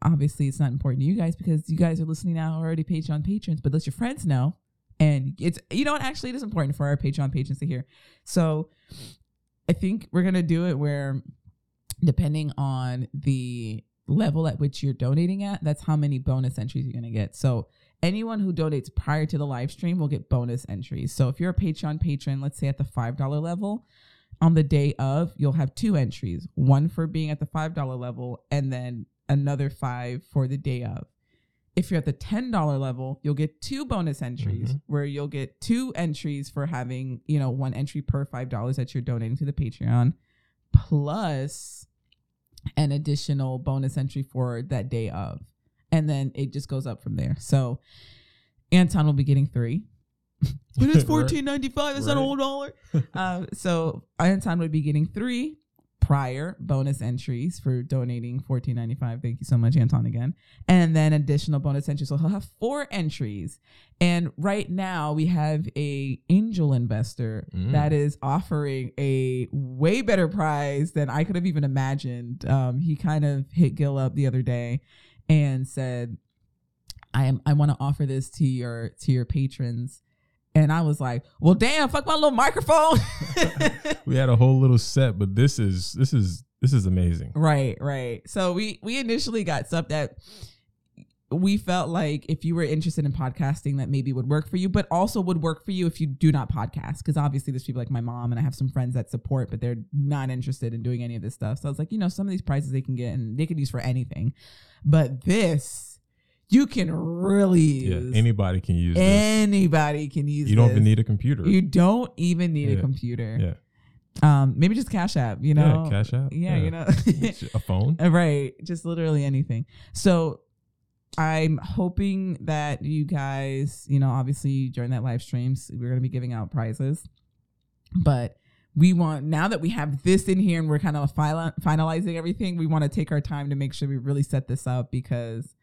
obviously it's not important to you guys because you guys are listening now already Patreon patrons, but let your friends know. And it's you know what actually it is important for our Patreon patrons to hear. So I think we're gonna do it where depending on the level at which you're donating at, that's how many bonus entries you're gonna get. So anyone who donates prior to the live stream will get bonus entries. So if you're a Patreon patron, let's say at the five dollar level, on the day of, you'll have two entries. One for being at the five dollar level, and then another five for the day of. If you're at the ten dollar level, you'll get two bonus entries
Mhm.
where you'll get two entries for having, you know, one entry per five dollars that you're donating to the Patreon, plus an additional bonus entry for that day of. And then it just goes up from there. So Anton will be getting three. But it's fourteen ninety five. That's not a whole dollar. uh, so Anton would be getting three prior bonus entries for donating fourteen ninety five. Thank you so much, Anton, again. And then additional bonus entries. So he'll have four entries. And right now we have a angel investor
Mm.
that is offering a way better prize than I could have even imagined. Um, he kind of hit Gil up the other day and said, "I am I want to offer this to your to your patrons." And I was like, well, damn, fuck my little microphone.
we had a whole little set, but this is this is this is amazing.
Right, right. So we we initially got stuff that we felt like if you were interested in podcasting that maybe would work for you, but also would work for you if you do not podcast. Because obviously there's people like my mom and I have some friends that support, but they're not interested in doing any of this stuff. So I was like, you know, some of these prizes they can get and they could use for anything. But this you can really
Yeah, anybody can use this.
Anybody can use
You don't
this.
even need a computer.
You don't even need a computer.
yeah,
Um, maybe just Cash App, you know?
yeah, cash app
Yeah, you know.
a phone.
Right just literally anything so i'm hoping that you guys you know obviously during that live streams we're going to be giving out prizes. But we want now that we have this in here and we're kind of final, finalizing everything we want to take our time to make sure we really set this up because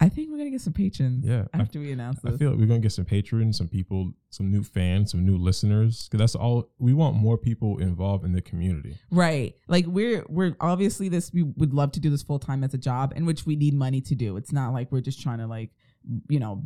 i think we're going to get some patrons
Yeah, I-
after we announce this
I feel like we're gonna get some patrons, some people, some new fans, some new listeners. Because that's all we want. More people involved in the community.
Right. Like we're we're obviously this we would love to do this full time as a job in which we need money to do. It's not like we're just trying to like you know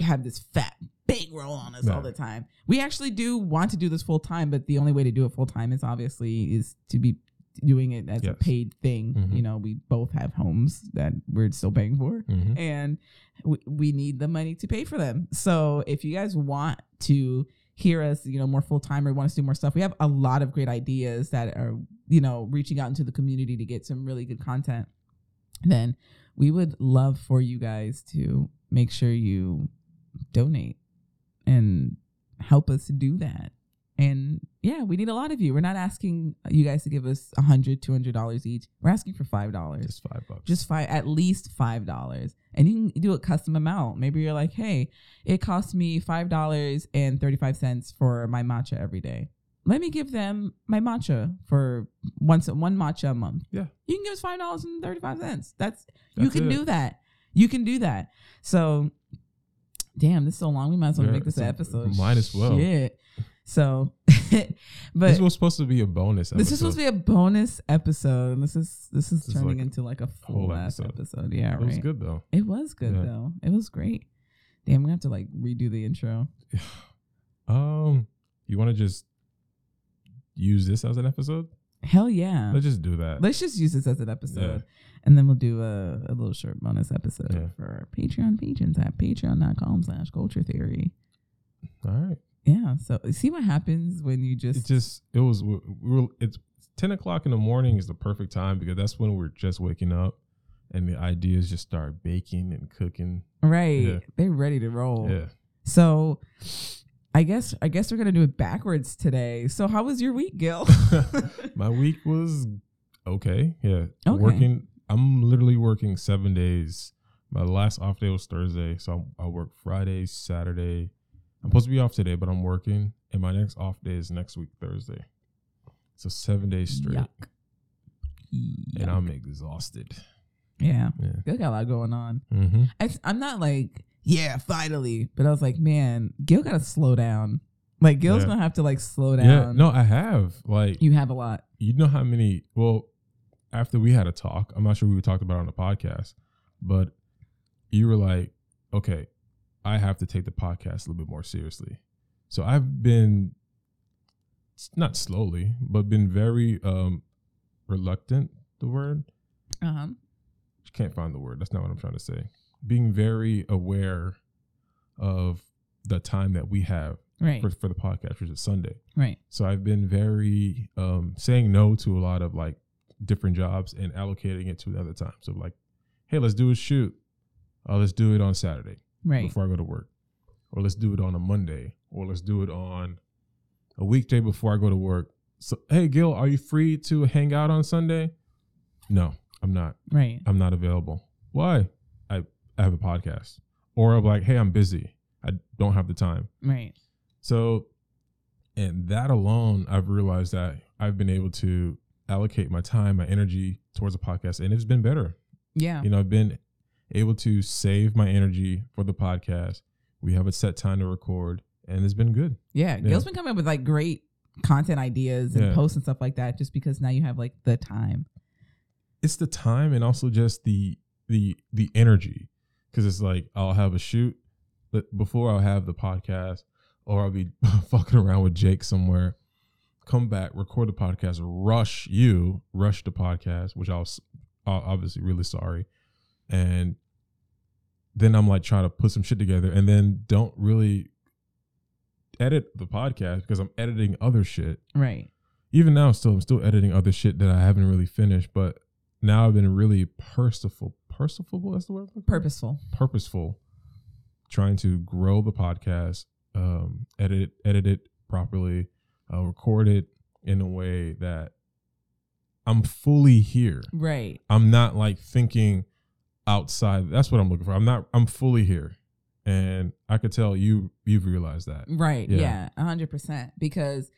have this fat big roll on us all the time. We actually do want to do this full time, but the only way to do it full time is obviously is to be doing it as a paid thing.
Mhm.
You know, we both have homes that we're still paying for
Mhm.
and we, we need the money to pay for them. So if you guys want to hear us, you know, more full time or want us to do more stuff, we have a lot of great ideas that are, you know, reaching out into the community to get some really good content. Then we would love for you guys to make sure you donate and help us do that. And yeah, we need a lot of you. We're not asking you guys to give us a hundred, two hundred dollars each. We're asking for five dollars
Just five bucks.
just five at least five dollars and you can do a custom amount maybe you're like hey it costs me five dollars and 35 cents for my matcha every day let me give them my matcha for once one matcha a month
Yeah.
you can give us five dollars and 35 cents that's, you can
it.
do that you can do that so damn this is so long we might as well
Yeah,
make this an
so
episode
might as well.
Shit. So but
this was supposed to be a bonus.
this is supposed to be a bonus episode. and This is this is
This is
turning
like
into like a full ass
episode.
episode. Yeah,
It
right.
was good though.
It was good
Yeah.
though. It was great. Damn, we have to like redo the intro.
Um, you want to just use this as an episode?
Hell yeah.
Let's just do that.
Let's just use this as an episode. And then we'll do a, a little short bonus episode
Yeah.
for our Patreon patrons at patreon.com slash culture theory.
All right.
Yeah. So uh, see what happens when you just.
It
just,
it was we were it's ten o'clock in the morning is the perfect time because that's when we're just waking up and the ideas just start baking and cooking.
right.
Yeah.
They're ready to roll.
Yeah.
So I guess I guess we're gonna do it backwards today. So how was your week, Gil?
My week was okay. Yeah.
Okay.
Working. I'm literally working seven days. My last off day was Thursday, so I work Friday, Saturday. I'm supposed to be off today, but I'm working, and my next off day is next week Thursday. So seven days straight,
Yuck.
and I'm exhausted.
yeah,
Yeah.
Gil got a lot going on.
Mm-hmm.
I, I'm not like yeah, finally, but I was like, man, Gil gotta slow down. Like Gil's
Yeah.
gonna have to like slow down. Yeah.
No, I have like
you have a lot.
you know how many well after we had a talk i'm not sure we talked about it on the podcast but you were like okay i have to take the podcast a little bit more seriously so i've been not slowly but been very um reluctant the word
Uh huh.
can't find the word that's not what i'm trying to say being very aware of the time that we have
Right.
for, for the podcast which is sunday
Right.
so I've been very um, saying no to a lot of like different jobs and allocating it to another time. So like, hey, let's do a shoot. Uh, let's do it on Saturday
Right.
before I go to work, or let's do it on a Monday, or let's do it on a weekday before I go to work. So hey, Gil, are you free to hang out on Sunday? No, I'm not.
Right.
I'm not available. Why? I, I have a podcast. Or I'm like, hey, I'm busy. I don't have the time.
Right.
So, and that alone, I've realized that I've been able to allocate my time, my energy towards a podcast, and it's been better.
Yeah.
You know, I've been able to save my energy for the podcast. We have a set time to record, and it's been good.
Yeah.
Yeah.
Gil's been coming up with like great content ideas and
Yeah.
posts and stuff like that just because now you have like the time.
It's the time and also just the the the energy, because it's like I'll have a shoot, but before I'll have the podcast, or I'll be fucking around with Jake somewhere. Come back, record the podcast, rush you, rush the podcast, which I was uh, obviously really sorry, and then I'm like trying to put some shit together, and then don't really edit the podcast because I'm editing other shit.
Right.
Even now, still I'm still editing other shit that I haven't really finished, but now I've been really purposeful. Purposeful, that's the word.
Purposeful.
Purposeful, trying to grow the podcast, um, edit it, edit it properly, uh, record it in a way that I'm fully here.
Right.
I'm not like thinking outside. That's what I'm looking for. I'm not. I'm fully here, and I could tell you you've realized that.
Right.
Yeah.
A hundred percent. Because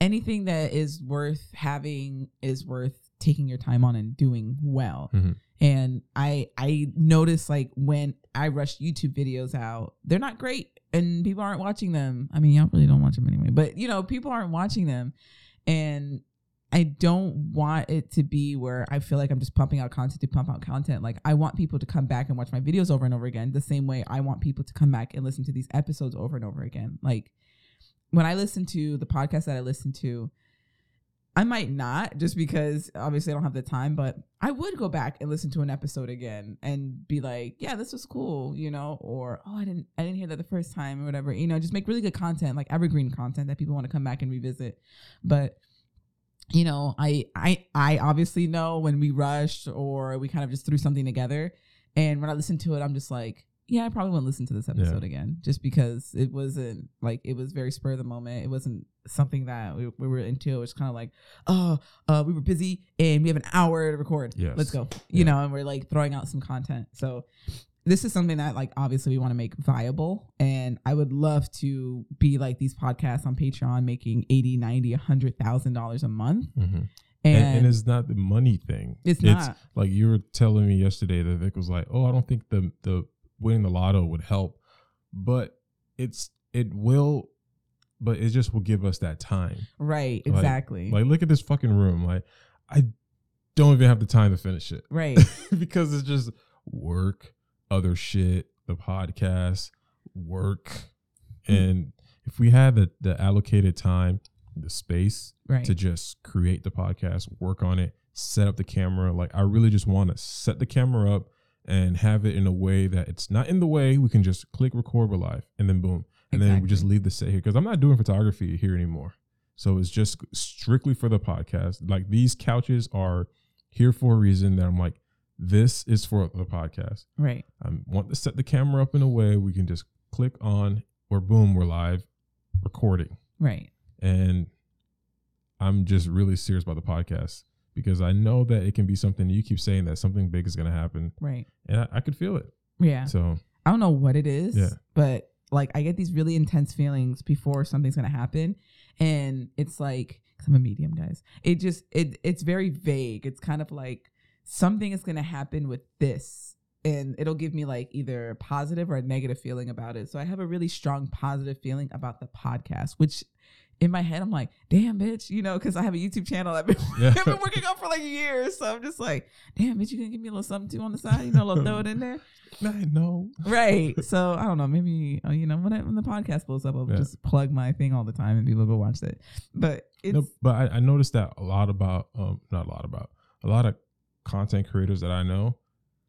anything that is worth having is worth taking your time on and doing well.
Mhm.
And I I notice like when I rush YouTube videos out, they're not great and people aren't watching them. I mean, y'all really don't watch them anyway, but you know, people aren't watching them. And I don't want it to be where I feel like I'm just pumping out content to pump out content. Like I want people to come back and watch my videos over and over again, the same way I want people to come back and listen to these episodes over and over again. Like when I listen to the podcast that I listen to, I might not just because obviously I don't have the time, but I would go back and listen to an episode again and be like, yeah, this was cool, you know, or oh, I didn't I didn't hear that the first time or whatever. You know, just make really good content, like evergreen content that people want to come back and revisit. But you know, I I I obviously know when we rushed or we kind of just threw something together. And when I listen to it, I'm just like, yeah, I probably won't listen to this episode again, just because it wasn't like it was very spur of the moment. It wasn't something that we, we were into. It was kind of like, oh, uh, we were busy and we have an hour to record.
Yes.
let's go. You
Yeah.
know, and we're like throwing out some content. So this is something that like obviously we want to make viable and i would love to be like these podcasts on patreon making 80 90 100000 dollars a month
Mhm.
and,
And, and it's not the money thing.
it's not
like you were telling me yesterday that Vic was like, "Oh, I don't think the the winning the lotto would help," but it's it will, but it just will give us that time.
right
Like-
exactly
Like, look at this fucking room. Like, I don't even have the time to finish it
right
because it's just work, other shit, the podcast, work, hmm. and if we had the the allocated time, the space
right
to just create the podcast, work on it, set up the camera. Like I really just want to set the camera up and have it in a way that it's not in the way. We can just click record we're live and then boom. And then we just leave the set here. Cause I'm not doing photography here anymore. So it's just strictly for the podcast. Like these couches are here for a reason that I'm like, this is for the podcast.
right
I want to set the camera up in a way we can just click on or boom, we're live recording
right
and I'm just really serious about the podcast because I know that it can be something you keep saying that something big is going to happen,
right
and I, I could feel it.
yeah
So
I don't know what it is,
Yeah.
but like I get these really intense feelings before something's gonna happen, and it's like i I'm a medium, guys. It just it it's very vague. It's kind of like something is gonna happen with this, and it'll give me like either a positive or a negative feeling about it. So I have a really strong positive feeling about the podcast, which. In my head, I'm like, damn, bitch, you know, because I have a YouTube channel I've been,
Yeah.
I've been working on for like years. So I'm just like, damn, bitch, you gonna give me a little something too on the side? You know, a little throw it in there
I know.
right. So I don't know. Maybe uh, you know when, I, when the podcast blows up, I'll
Yeah.
just plug my thing all the time and people go watch it. But it's
No, but I, I noticed that a lot about, um, not a lot about, a lot of content creators that I know,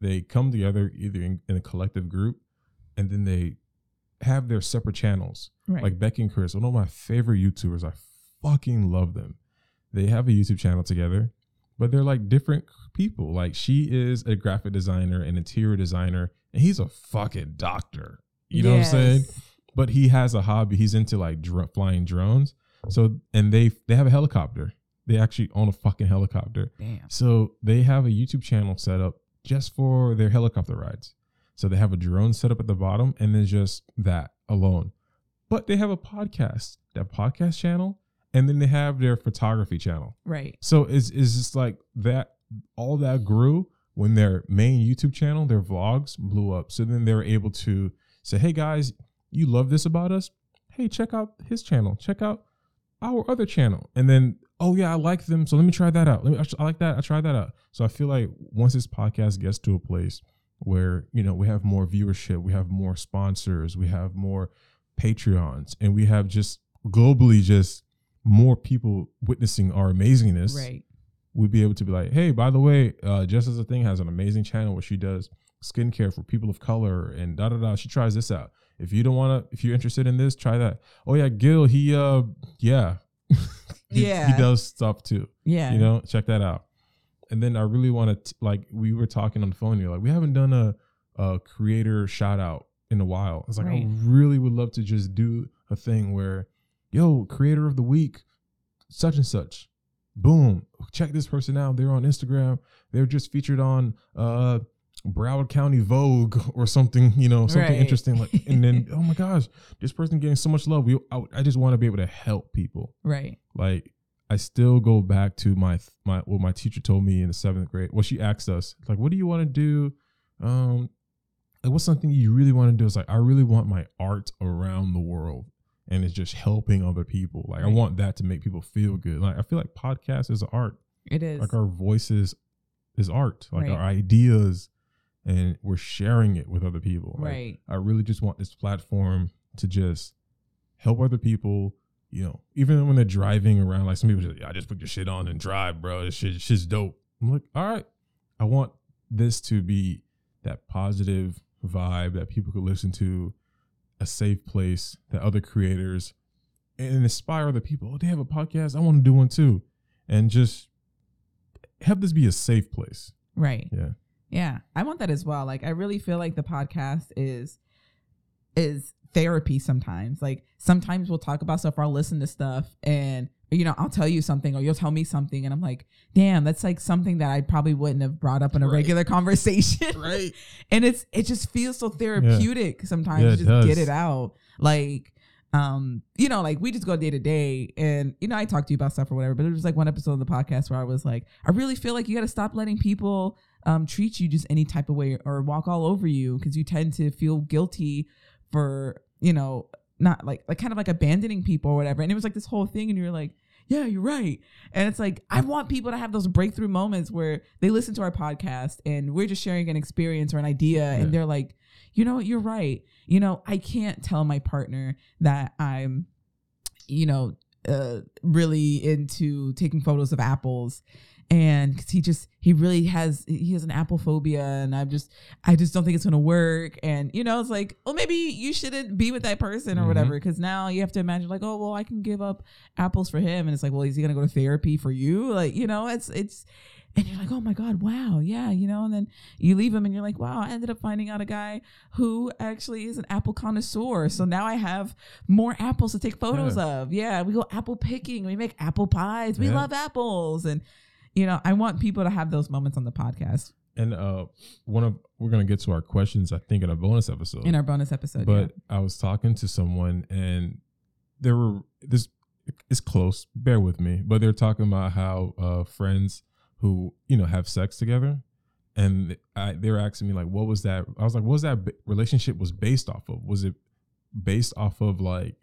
they come together either in, in a collective group, and then they have their separate channels.
right.
like Becky and Chris, one of my favorite YouTubers. I fucking love them. They have a YouTube channel together, but they're like different people. Like she is a graphic designer, an interior designer, and he's a fucking doctor. You know what I'm saying? But he has a hobby. He's into like dr- flying drones. So and they they have a helicopter. They actually own a fucking helicopter.
Damn.
So they have a YouTube channel set up just for their helicopter rides. So they have a drone set up at the bottom and then just that alone. But they have a podcast, that podcast channel, and then they have their photography channel.
Right.
So it's, it's just like that, all that grew when their main YouTube channel, their vlogs blew up. So then they were able to say, hey guys, you love this about us? Hey, check out his channel. Check out our other channel. And then, oh yeah, I like them. So let me try that out. Let me, I like that. I try that out. So I feel like once this podcast gets to a place where, you know, we have more viewership, we have more sponsors, we have more Patreons and we have just globally just more people witnessing our amazingness,
Right.
we'd be able to be like, hey, by the way, uh, Just as a Thing has an amazing channel where she does skincare for people of color and da da da. She tries this out. If you don't want to, if you're interested in this, try that. Oh yeah, Gil, he uh, yeah, he,
Yeah.
he does stuff too.
Yeah.
You know, check that out. And then I really want to like we were talking on the phone. You're like, we haven't done a a creator shout out in a while. It's like
Right.
I really would love to just do a thing where, yo, creator of the week, such and such, boom, check this person out. They're on Instagram. They're just featured on uh Broward County Vogue or something, you know, something
Right.
interesting. Like, and then oh my gosh, this person getting so much love. We, I, I just want to be able to help people
Right.
like I still go back to my my what my teacher told me in the seventh grade. Well, she asked us like, "What do you want to do? Um, like, what's something you really want to do?" It's like I really want my art around the world, and it's just helping other people. Like I want that to make people feel good. Like I feel like podcast is art.
It is.
Like our voices is art. Like
Right.
our ideas, and we're sharing it with other people. Like,
right.
I really just want this platform to just help other people. You know, even when they're driving around, like some people say, "Yeah, I just put your shit on and drive, bro. This shit, shit's dope." I'm like, all right, I want this to be that positive vibe that people could listen to, a safe place that other creators and inspire other people. Oh, they have a podcast. I want to do one too, and just have this be a safe place.
Right.
Yeah,
Yeah, I want that as well. Like I really feel like the podcast is is therapy sometimes. Like sometimes we'll talk about stuff or I'll listen to stuff and you know, I'll tell you something or you'll tell me something and I'm like, "Damn, that's like something that I probably wouldn't have brought up in a
Right.
regular conversation."
Right.
and it's it just feels so therapeutic sometimes
Yeah,
to just get it out. Like um, you know, like we just go day to day and you know, I talk to you about stuff or whatever, but it was like one episode of the podcast where I was like, I really feel like you gotta stop letting people um treat you just any type of way or walk all over you because you tend to feel guilty for, you know, not like like kind of like abandoning people or whatever. And it was like this whole thing and you're like, yeah, you're right. And it's like, I want people to have those breakthrough moments where they listen to our podcast and we're just sharing an experience or an idea
Yeah.
and they're like, you know what, you're right. You know, I can't tell my partner that I'm, you know, uh, really into taking photos of apples. And 'cause he just, he really has, he has an apple phobia. And I'm just, I just don't think it's going to work. And, you know, it's like, well, maybe you shouldn't be with that person or
Mhm.
whatever. Cause now you have to imagine, like, oh, well, I can give up apples for him. And it's like, well, is he going to go to therapy for you? Like, you know, it's, it's, and you're like, oh my God, wow, yeah, you know, and then you leave him and you're like, wow, I ended up finding out a guy who actually is an apple connoisseur. So now I have more apples to take photos of. Yeah, we go apple picking, we make apple pies, we
Yeah.
love apples. And, you know, I want people to have those moments on the podcast
and uh, one of we're gonna get to our questions. I think in a bonus episode.
in our bonus episode.
but I was talking to someone and there were this it's close, bear with me, but they're talking about how uh friends who, you know, have sex together and I, they were asking me like what was that I was like what was that b- relationship was based off of? Was it based off of like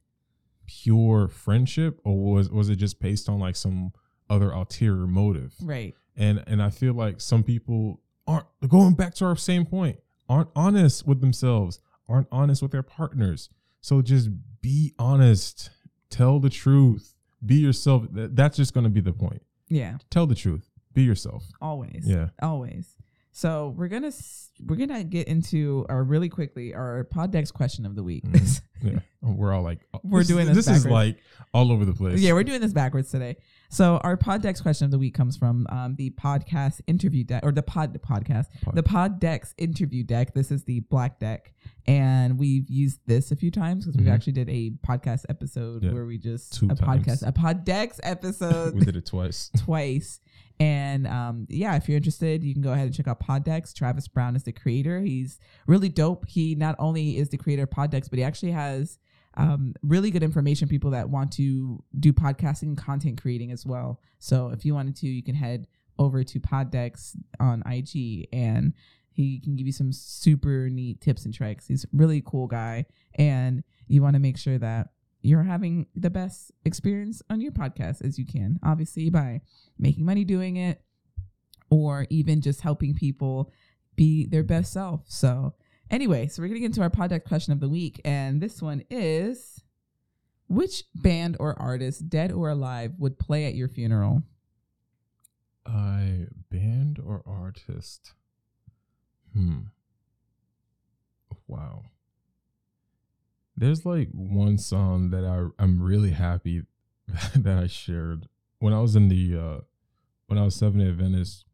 pure friendship or was was it just based on like some other ulterior motive?
Right.
and and I feel like some people aren't going back to our same point aren't honest with themselves aren't honest with their partners so just be honest tell the truth be yourself that's just going to be the point
Yeah.
tell the truth be yourself
Always.
yeah
Always. So we're gonna we're gonna get into our really quickly our Poddex question of the week.
Mhm. yeah we're all like oh,
We're doing this
this is like all over the place
Yeah, we're doing this backwards today. So our Poddex question of the week comes from um, the podcast interview deck or the pod the podcast
Pod-
the Poddex interview deck. This is the black deck, and we've used this a few times because we
Mhm.
actually did a podcast episode
Yeah,
where we just
two
a
times.
podcast a Poddex episode
we did it twice
twice. And um, yeah, if you're interested, you can go ahead and check out Poddex. Travis Brown is the creator. He's really dope. He not only is the creator of Poddex, but he actually has um, really good information people that want to do podcasting and content creating as well. So if you wanted to, you can head over to Poddex on IG and he can give you some super neat tips and tricks. He's a really cool guy. And you want to make sure that you're having the best experience on your podcast as you can, obviously by making money doing it or even just helping people be their best self. So Anyway, so we're getting into our Poddex question of the week, and this one is which band or artist, dead or alive, would play at your funeral?
I band or artist? Hmm. Wow. There's like one song that I I'm really happy that I shared when I was in the uh when I was seven at Venice.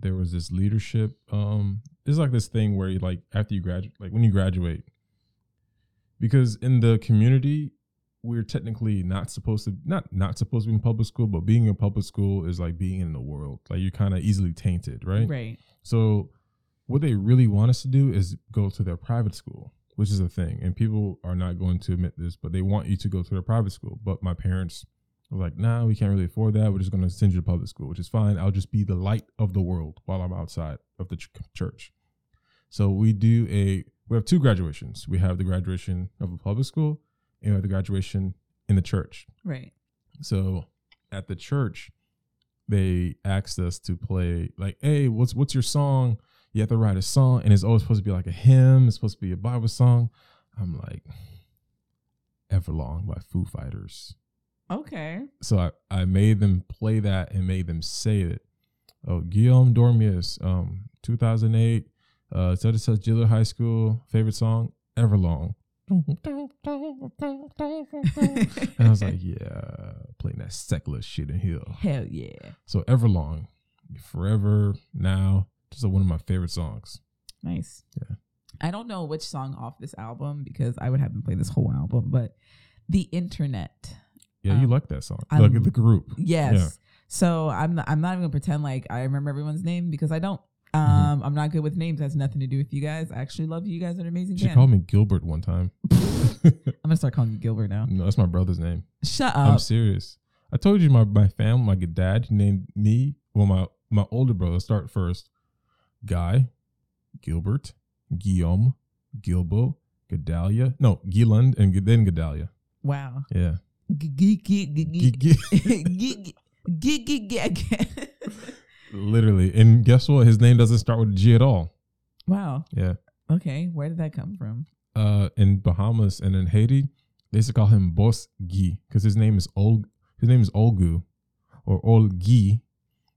There was this leadership. Um, it's like this thing where you like after you graduate, like when you graduate, because in the community we're technically not supposed to not not supposed to be in public school, but being in public school is like being in the world. Like you're kind of easily tainted, right?
Right.
So what they really want us to do is go to their private school, which is a thing. And people are not going to admit this, but they want you to go to their private school. But my parents were like, nah, we can't really afford that. We're just going to send you to public school, which is fine. I'll just be the light of the world while I'm outside of the ch- church. So we do a, we have two graduations. We have the graduation of a public school and we have the graduation in the church.
Right.
So at the church, they asked us to play like, "Hey, what's what's your song?" You have to write a song, and it's always supposed to be like a hymn. It's supposed to be a Bible song. I'm like, "Everlong" by Foo Fighters.
Okay.
So I, I made them play that and made them say it. Oh, Guillaume Dormius, um, 2008, uh, such and such Gillard High School favorite song, Everlong. and I was like, yeah, playing that secular shit in here.
Hell yeah.
So Everlong, Forever, Now, just one of my favorite songs.
Nice.
Yeah.
I don't know which song off this album because I would have them play this whole album, but The Internet.
Yeah, you
Um,
like that song.
I
like the group.
Yes.
Yeah.
So I'm not, I'm not even gonna pretend like I remember everyone's name because I don't. Um,
Mm-hmm.
I'm not good with names. It has nothing to do with you guys. I actually love you. You guys are an amazing
She
band.
called me Gilbert one time.
I'm gonna start calling you Gilbert now.
no, that's my brother's name.
Shut up.
I'm serious. I told you my my family, my dad named me. Well, my my older brother start first. Guy, Gilbert, Guillaume, Gilbo, Gedalia. No, Gieland and then Gedalia.
Wow.
Yeah. Literally. And guess what? His name doesn't start with a G at all.
Wow.
Yeah.
Okay. Where did that come from?
Uh, in Bahamas and in Haiti, they used to call him Boss Guy because his name is Ol. His name is Olgu, or Olgi.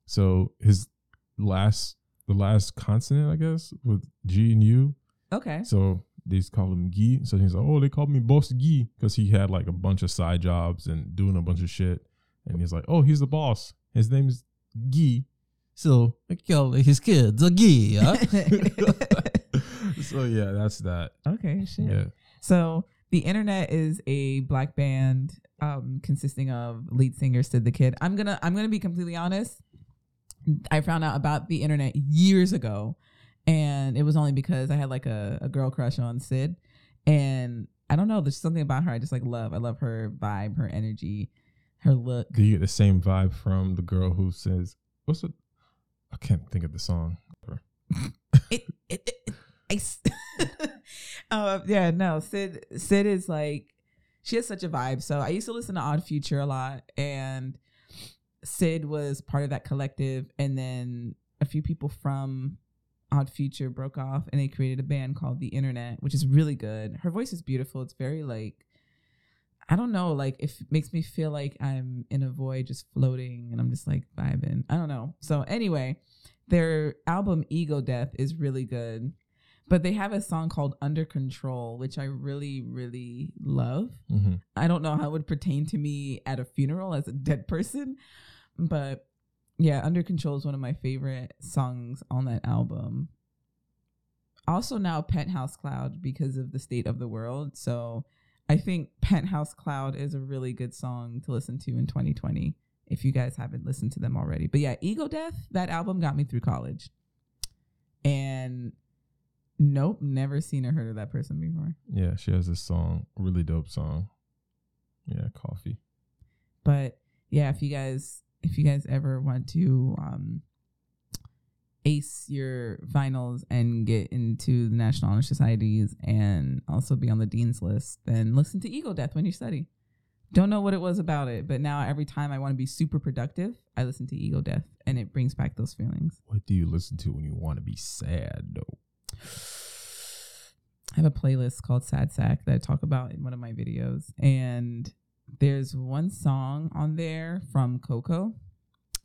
So his last, the last consonant, I guess, with G and U.
Okay.
So they used to call him Guy. So he's like, oh, they called me Boss Guy because he had like a bunch of side jobs and doing a bunch of shit. And he's like, oh, he's the boss. His name is Guy. So I call his kids a Guy. so yeah, that's that.
okay. Shit.
Yeah.
So the internet is a black band um, consisting of lead singer Syd the Kid. I'm gonna I'm gonna be completely honest. I found out about the internet years ago, and it was only because I had like a, a girl crush on Syd, and I don't know. There's something about her I just like love. I love her vibe, her energy, her look.
Do you get the same vibe from the girl who says, "What's it?" I can't think of the song.
it, it, it, it- I uh, yeah, no, Syd, Syd is like, she has such a vibe. So I used to listen to Odd Future a lot, and Syd was part of that collective. And then a few people from Odd Future broke off, and they created a band called The Internet, which is really good. Her voice is beautiful. It's very like, I don't know, like it makes me feel like I'm in a void, just floating, and I'm just like vibing. I don't know. So anyway, their album Ego Death is really good. But they have a song called Under Control, which I really, really love.
Mm-hmm.
I don't know how it would pertain to me at a funeral as a dead person, but yeah, Under Control is one of my favorite songs on that album. Also now Penthouse Cloud because of the state of the world. So I think Penthouse Cloud is a really good song to listen to in 2020 if you guys haven't listened to them already. But yeah, Ego Death, that album got me through college. And nope, never seen or heard of that person before.
Yeah, she has this song, really dope song. Yeah, coffee.
but yeah if you guys if you guys ever want to um ace your finals and get into the national honor societies and also be on the dean's list then listen to ego death when you study don't know what it was about it but now every time i want to be super productive i listen to ego death and it brings back those feelings
What do you listen to when you want to be sad though?
I have a playlist called Sad Sack that I talk about in one of my videos. And there's one song on there from Coco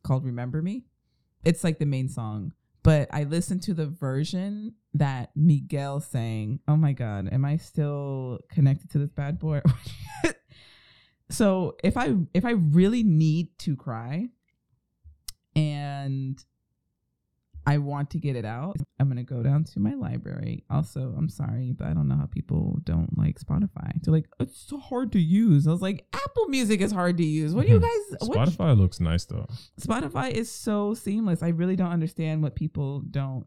called Remember Me. It's like the main song. But I listened to the version that Miguel sang. Oh my God, am I still connected to this bad boy? so if I if I really need to cry and I want to get it out. I'm gonna go down to my library. Also, I'm sorry, but I don't know how people don't like Spotify. They're like, it's so hard to use. I was like, Apple Music is hard to use. What do you guys? What,
Spotify looks nice though.
Spotify is so seamless. I really don't understand what people don't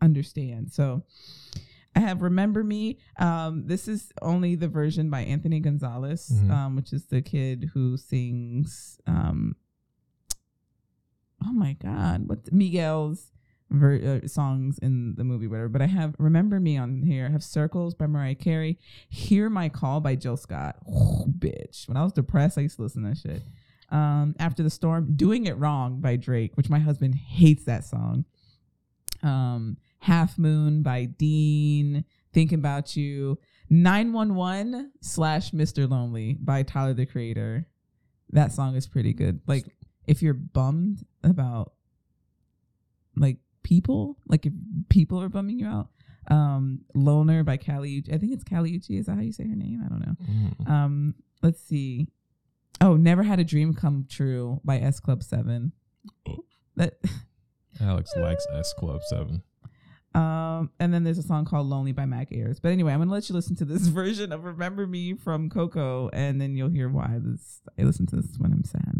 understand. So I have Remember Me. Um, this is only the version by Anthony Gonzalez,
Mhm.
um, which is the kid who sings um oh my god, what Miguel's ver- uh, songs in the movie, whatever. But I have Remember Me on here. I have Circles by Mariah Carey. Hear My Call by Jill Scott. bitch. When I was depressed, I used to listen to that shit. Um, After the Storm, Doing It Wrong by Drake, which my husband hates that song. Um, Half Moon by Dean. "Thinking About You. 911 slash Mr. Lonely by Tyler the Creator. That song is pretty good. Like, if you're bummed about like people, like if people are bumming you out, um, Loner by Kali. I think it's Kali Uchii. Is that how you say her name? I don't know.
Mm.
Um, let's see. Oh, Never Had a Dream Come True by S Club Seven. That
Alex likes S Club Seven.
um, and then there's a song called Lonely by Mac Ayres. But anyway, I'm gonna let you listen to this version of Remember Me from Coco, and then you'll hear why this I listen to this when I'm sad.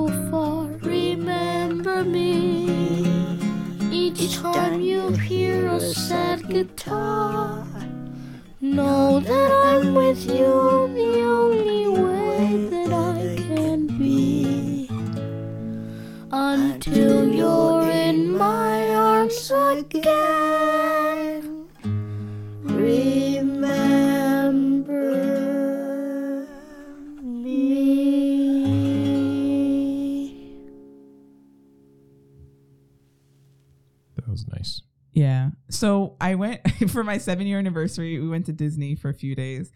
Me, each time you hear a sad guitar. Know that I'm with you the only
Yeah. So I went for my seven year anniversary. We went to Disney for a few days,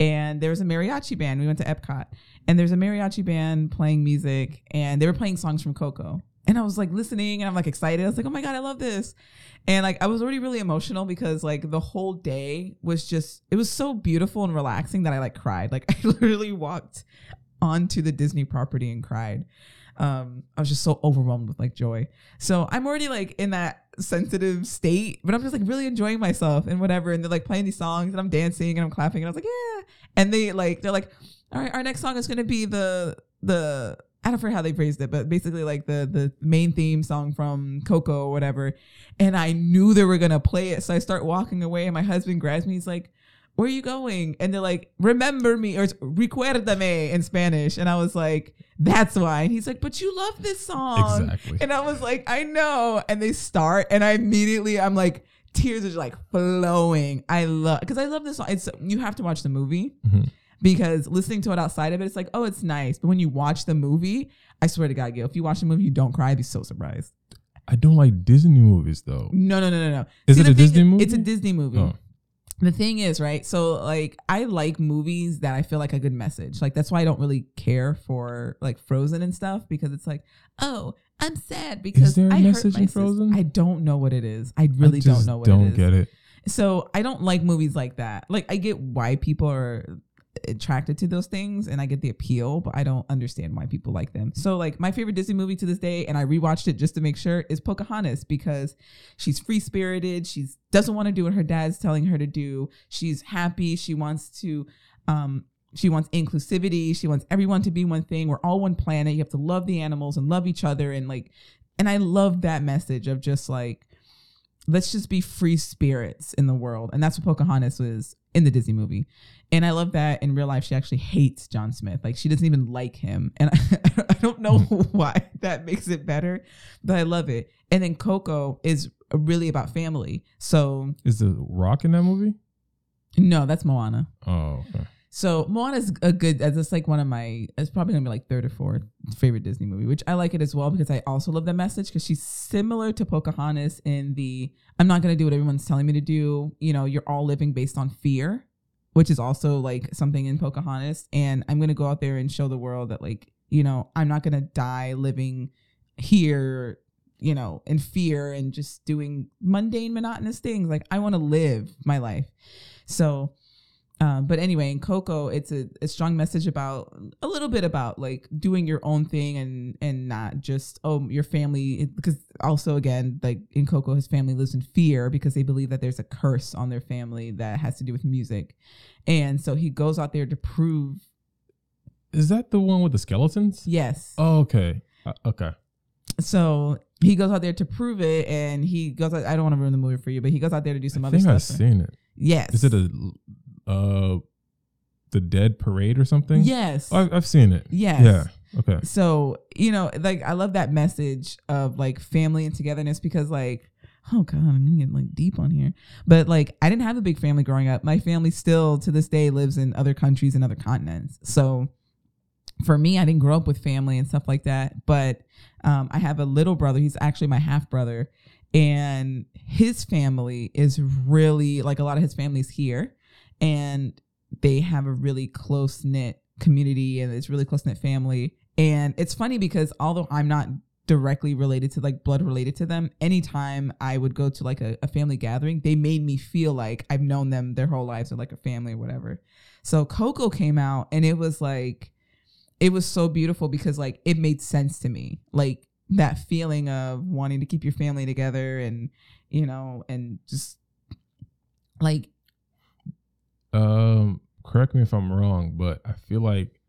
and there was a mariachi band. We went to Epcot, and there's a mariachi band playing music, and they were playing songs from Coco. And I was like listening, and I'm like excited. I was like, "Oh my god, I love this!" And like I was already really emotional because like the whole day was just it was so beautiful and relaxing that I like cried. Like I literally walked onto the Disney property and cried. Um, I was just so overwhelmed with like joy. So I'm already like in that sensitive state, but I'm just like really enjoying myself and whatever. And they're like playing these songs and I'm dancing and I'm clapping and I was like, yeah. And they like they're like, all right, our next song is gonna be the the I don't forget how they phrased it, but basically like the the main theme song from Coco or whatever. And I knew they were gonna play it, so I start walking away, and my husband grabs me. He's like, "Where are you going?" And they're like, "Remember me," or it's "Recuérdame" in Spanish. And I was like, "That's why." And he's like, "But you love this song."
Exactly.
And I was like, "I know." And they start, and I immediately I'm like, tears are just like flowing. I love because I love this song. It's you have to watch the movie
Mhm.
because listening to it outside of it, it's like, oh, it's nice. But when you watch the movie, I swear to God, Gil, if you watch the movie, you don't cry. I'd be so surprised.
I don't like Disney movies though.
No, no, no, no, no.
Is it a Disney movie?
It's a Disney movie.
Oh.
The thing is, right? So, like, I like movies that I feel like a good message. Like, that's why I don't really care for like Frozen and stuff because it's like, oh, I'm sad because
there a
I
message
my
in Frozen?
I don't know what it is. I really
I
don't know what
don't
it is.
get it.
So I don't like movies like that. Like I get why people are attracted to those things and I get the appeal, but I don't understand why people like them. So like my favorite Disney movie to this day, and I rewatched it just to make sure, is Pocahontas because she's free spirited. She doesn't want to do what her dad's telling her to do. She's happy. She wants to um she wants inclusivity. She wants everyone to be one thing. We're all one planet. You have to love the animals and love each other. And like, and I love that message of just like, let's just be free spirits in the world. And that's what Pocahontas was in the Disney movie. And I love that in real life, she actually hates John Smith. Like, she doesn't even like him. And I, I don't know hmm. why that makes it better, but I love it. And then Coco is really about family. So,
Is the Rock in that movie?
no, that's Moana.
Oh, okay.
So Moana's a good. As that's like one of my. It's probably gonna be like third or fourth favorite Disney movie, which I like it as well because I also love that message because she's similar to Pocahontas in the I'm not gonna do what everyone's telling me to do. You know, you're all living based on fear, which is also like something in Pocahontas, and I'm gonna go out there and show the world that like you know I'm not gonna die living here. You know, in fear and just doing mundane, monotonous things. Like I want to live my life. So um, but anyway, in Coco, it's a, a strong message about a little bit about like doing your own thing and and not just oh your family because also again like in Coco, his family lives in fear because they believe that there's a curse on their family that has to do with music, and so he goes out there to prove
Is that the one with the skeletons?
yes.
Oh, okay. Uh, okay.
So he goes out there to prove it, and he goes. Out, I don't want to ruin the movie for you, but he goes out there to do some
I
other
think I've seen it.
yes.
Is it a uh the Dead Parade or something?
yes?
Oh, I've, I've seen it.
yes.
Yeah. Okay.
so you know like i love that message of like family and togetherness because like oh god i'm gonna get like deep on here but like i didn't have a big family growing up my family still to this day lives in other countries and other continents so for me i didn't grow up with family and stuff like that but um, i have a little brother he's actually my half brother and his family is really like a lot of his family's here and they have a really close knit community and it's really close knit family. And it's funny because although I'm not directly related to like blood related to them, anytime I would go to like a, a family gathering, they made me feel like I've known them their whole lives or like a family or whatever. So Coco came out and it was like, it was so beautiful because like it made sense to me. Like that feeling of wanting to keep your family together and, you know, and just like
Um, correct me if I'm wrong, but I feel like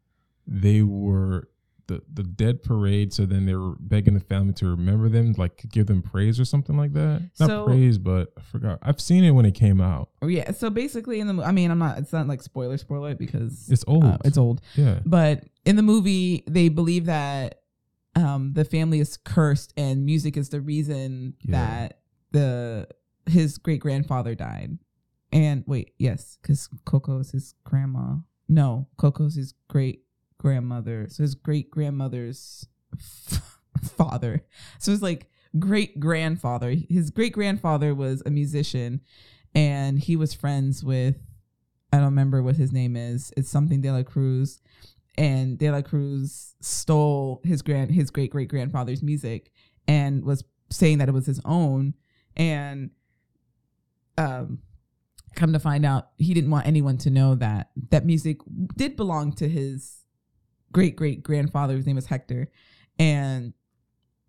they were the the Dead Parade. So then they were begging the family to remember them, like give them praise or something like that. Not
So-
praise, but I forgot. I've seen it when it came out.
Oh, Yeah, so basically in the I mean I'm not it's not like spoiler spoiler it because
It's old.
uh, it's old.
yeah.
But in the movie they believe that um the family is cursed and music is the reason
Yeah.
that the his great grandfather died. And wait, yes, cuz Coco is his grandma. No, Coco's his great grandmother. So his great grandmother's father. So it's like great grandfather. His great grandfather was a musician and he was friends with I don't remember what his name is. It's something De La Cruz. And De La Cruz stole his grand his great great grandfather's music and was saying that it was his own. And um come to find out he didn't want anyone to know that that music did belong to his great great grandfather whose name was Hector. And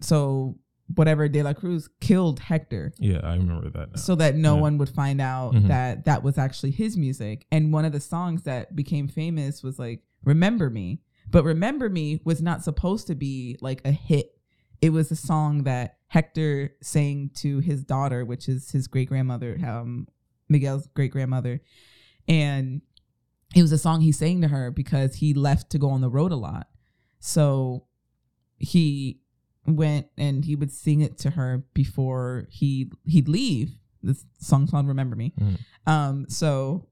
so whatever De La Cruz killed Hector
Yeah, I remember that now.
so that no
Yeah.
one would find out
Mhm.
that that was actually his music. And one of the songs that became famous was like "Remember Me," but "Remember Me" was not supposed to be like a hit. It was a song that Hector sang to his daughter, which is his great grandmother, um, Miguel's great grandmother, and it was a song he sang to her because he left to go on the road a lot. So he went and he would sing it to her before he he'd leave. This song's called "Remember Me."
Mhm.
Um, so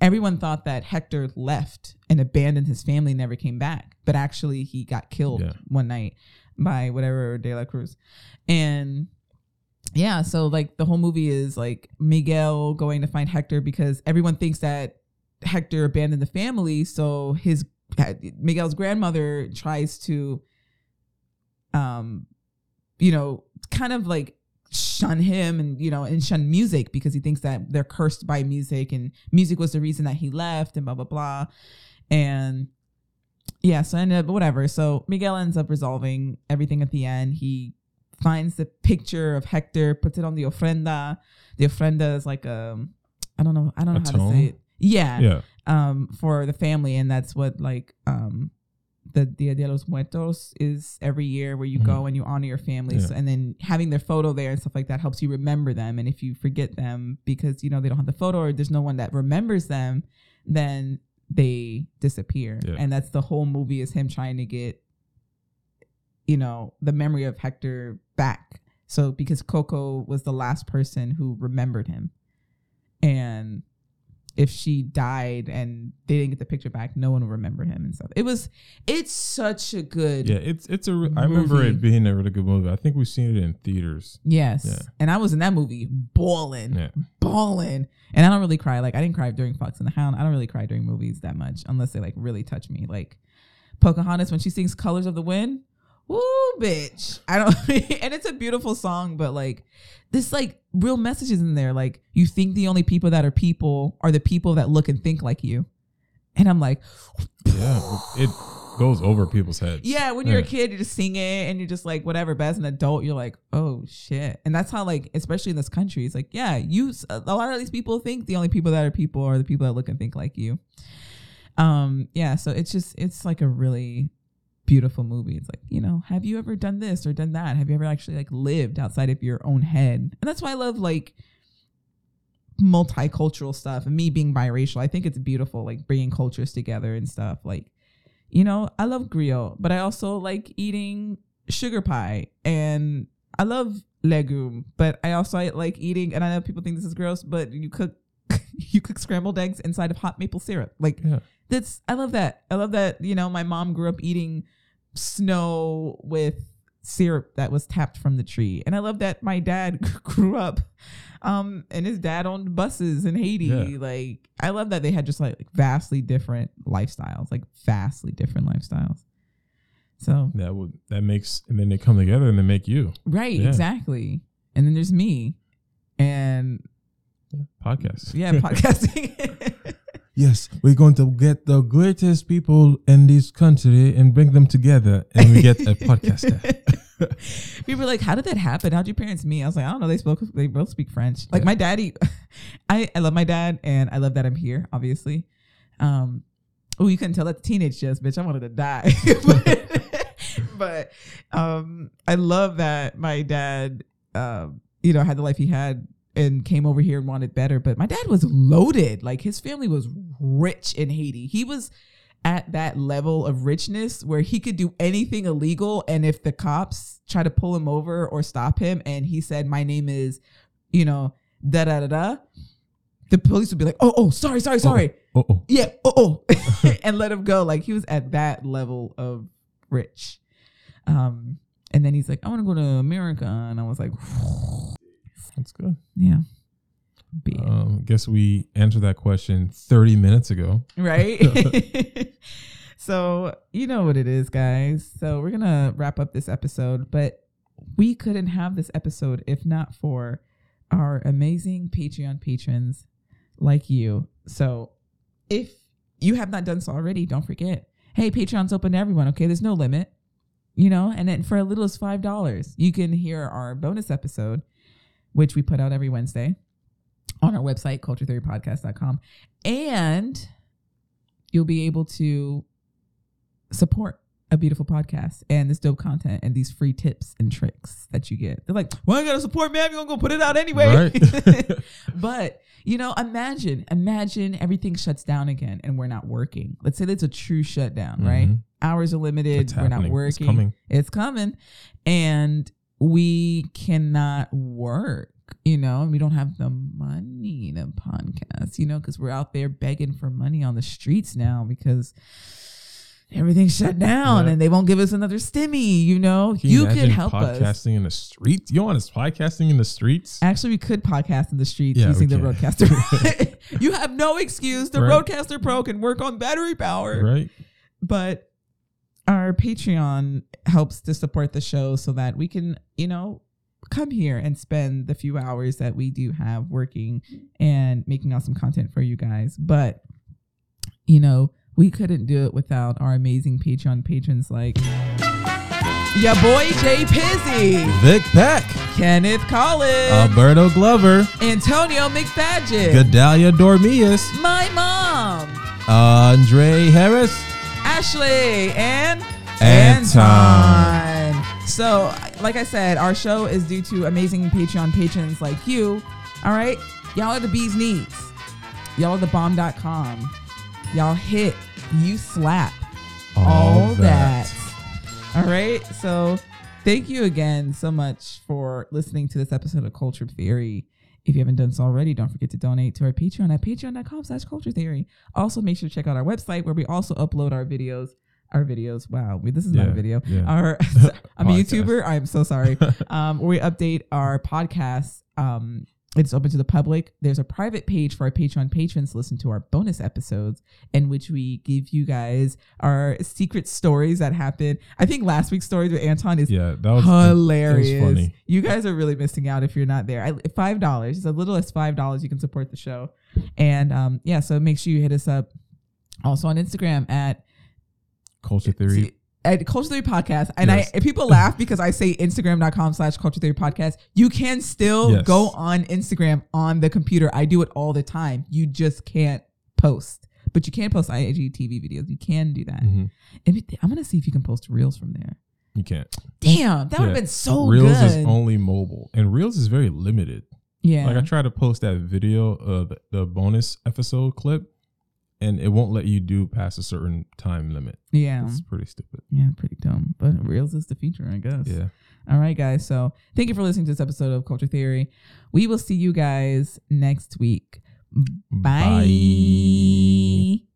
everyone thought that Hector left and abandoned his family, and never came back. But actually, he got killed
Yeah.
one night by whatever De La Cruz, and yeah, so like the whole movie is like Miguel going to find Hector because everyone thinks that Hector abandoned the family. So his Miguel's grandmother tries to, um, you know, kind of like shun him and you know and shun music because he thinks that they're cursed by music and music was the reason that he left and blah blah blah and yeah so I ended up whatever so miguel ends up resolving everything at the end he finds the picture of hector puts it on the ofrenda the ofrenda is like um i don't know i don't know
A
how to say it yeah
yeah.
um, for the family, and that's what like um, the Dia de los Muertos is every year, where you go and you honor your families,
Mm-hmm. Yeah.
and then having their photo there and stuff like that helps you remember them. And if you forget them because you know they don't have the photo or there's no one that remembers them, then they disappear.
Yeah.
And that's the whole movie is him trying to get, you know, the memory of Hector back. So because Coco was the last person who remembered him. And if she died and they didn't get the picture back, no one will remember him and stuff. It was it's such a good
Yeah, it's it's a. re- I remember
Movie.
it being a really good movie. I think we've seen it in theaters.
Yes.
Yeah.
And I was in that movie bawling.
Yeah,
bawling. And I don't really cry. Like I didn't cry during Fox and the Hound. I don't really cry during movies that much unless they like really touch me. Like Pocahontas when she sings Colors of the Wind. Woo, bitch. I don't and it's a beautiful song, but like this like real messages in there. Like you think the only people that are people are the people that look and think like you. And I'm like,
yeah. It goes over people's heads.
yeah, when you're a kid, you just sing it and you're just like whatever. But as an adult, you're like, oh shit. And that's how like, especially in this country, it's like, yeah, you. A lot of these people think the only people that are people are the people that look and think like you. Um, yeah. So it's just it's like a really beautiful movie. It's like you know, have you ever done this or done that? Have you ever actually like lived outside of your own head? And that's why I love like multicultural stuff and me being biracial. I think it's beautiful, like bringing cultures together and stuff. Like you know, I love griot, but I also like eating sugar pie and I love legume, but I also like eating and I know people think this is gross, but you cook you cook scrambled eggs inside of hot maple syrup. Like
Yeah.
that's I love that. I love that, you know, my mom grew up eating snow with syrup that was tapped from the tree. And I love that my dad grew up um and his dad owned buses in Haiti.
Yeah.
Like I love that they had just like vastly different lifestyles, like vastly different lifestyles. So
That would that makes and then they come together and they make you
right,
Yeah.
exactly. And then there's me. And
podcast.
yeah, podcasting.
Yes, we're going to get the greatest people in this country and bring them together, and we get a podcaster.
People are like, "How did that happen? How'd your parents meet?" I was like, "I don't know. They spoke. They both speak French. Like
Yeah.
my daddy. I I love my dad, and I love that I'm here. Obviously. Um. Oh, you couldn't tell that teenage just bitch. I wanted to die. but, um, I love that my dad, um, you know, had the life he had and came over here and wanted better. But my dad was loaded. Like his family was rich in Haiti. He was at that level of richness where he could do anything illegal. And if the cops try to pull him over or stop him and he said, My name is, you know, da da da da, the police would be like, Oh, oh, sorry, sorry, sorry.
Oh, oh.
Yeah, oh, oh. and let him go. Like he was at that level of rich. Um, and then he's like, I want to go to America. And I was like,
that's good.
Yeah. Big.
Um, guess we answered that question 30 minutes ago.
right? so you know what it is, guys. So we're gonna wrap up this episode, but we couldn't have this episode if not for our amazing Patreon patrons like you. So if you have not done so already, don't forget. Hey, Patreon's open to everyone. Okay, there's no limit. You know, and then for as little as five dollars, you can hear our bonus episode, which we put out every Wednesday on our website, culturetheorypodcast.com. And you'll be able to support a beautiful podcast and this dope content and these free tips and tricks that you get. They're like, well, I gotta support man, you're gonna go put it out anyway.
Right.
but you know, imagine, imagine everything shuts down again and we're not working. Let's say that's a true shutdown, right?
Mhm.
Hours are limited.
It's
we're not working.
It's coming.
It's coming. And we cannot work, you know, and we don't have the money to podcast, you know, because we're out there begging for money on the streets now because everything's shut down
Yeah.
and they won't give us another stimmy, you know.
Can
you could help us.
podcasting in the streets. You want us podcasting in the streets?
Actually, we could podcast in the streets
Yeah,
using the
can.
RODECaster. you have no excuse. The
Right.
RODECaster Pro can work on battery power.
Right?
but our patreon helps to support the show so that we can you know come here and spend the few hours that we do have working and making awesome content for you guys but you know we couldn't do it without our amazing patreon patrons like your boy jay pizzy
Vic Peck,
kenneth collins
Alberto Glover,
antonio mcfadgen
Gedalia Dormius,
my mom
Andre Harris.
Ashley and
Anton.
So, like I said, our show is due to amazing Patreon patrons like you. All right, y'all are the bee's knees. Y'all are the bomb.com. Y'all hit, you slap, all, that. All right, so thank you again so much for listening to this episode of Culture Theory. If you haven't done so already, don't forget to donate to our Patreon at patreon.com slash culture theory. Also, make sure to check out our website where we also upload our videos. Our videos. Wow, this is not a video.
yeah.
Our I'm a YouTuber. I'm so sorry. um, we update our podcast. Um, it's open to the public. There's a private page for our Patreon patrons to listen to our bonus episodes, in which we give you guys our secret stories that happen. I think last week's story with Anton is
Yeah, that was
hilarious.
Was funny.
You guys are really missing out if you're not there. I, five dollars, as little as five dollars, you can support the show. And um, yeah, so make sure you hit us up also on Instagram at
Culture Theory.
At Culture Theory Podcast. And
Yes.
I people laugh because I say Instagram.com slash Culture Theory Podcast, you can still
Yes.
go on Instagram on the computer. I do it all the time. You just can't post. But you can post IGTV videos. You can do that.
Mhm.
And I'm gonna see if you can post reels from there.
You can't.
Damn, that would have been so
Reels
good.
is only mobile, and Reels is very limited.
yeah.
Like I tried to post that video of the, the bonus episode clip, and it won't let you do past a certain time limit.
yeah.
It's pretty stupid.
Yeah, pretty dumb. But Reels is the future, I guess.
Yeah.
All right, guys. So thank you for listening to this episode of Culture Theory. We will see you guys next week. Bye.
Bye.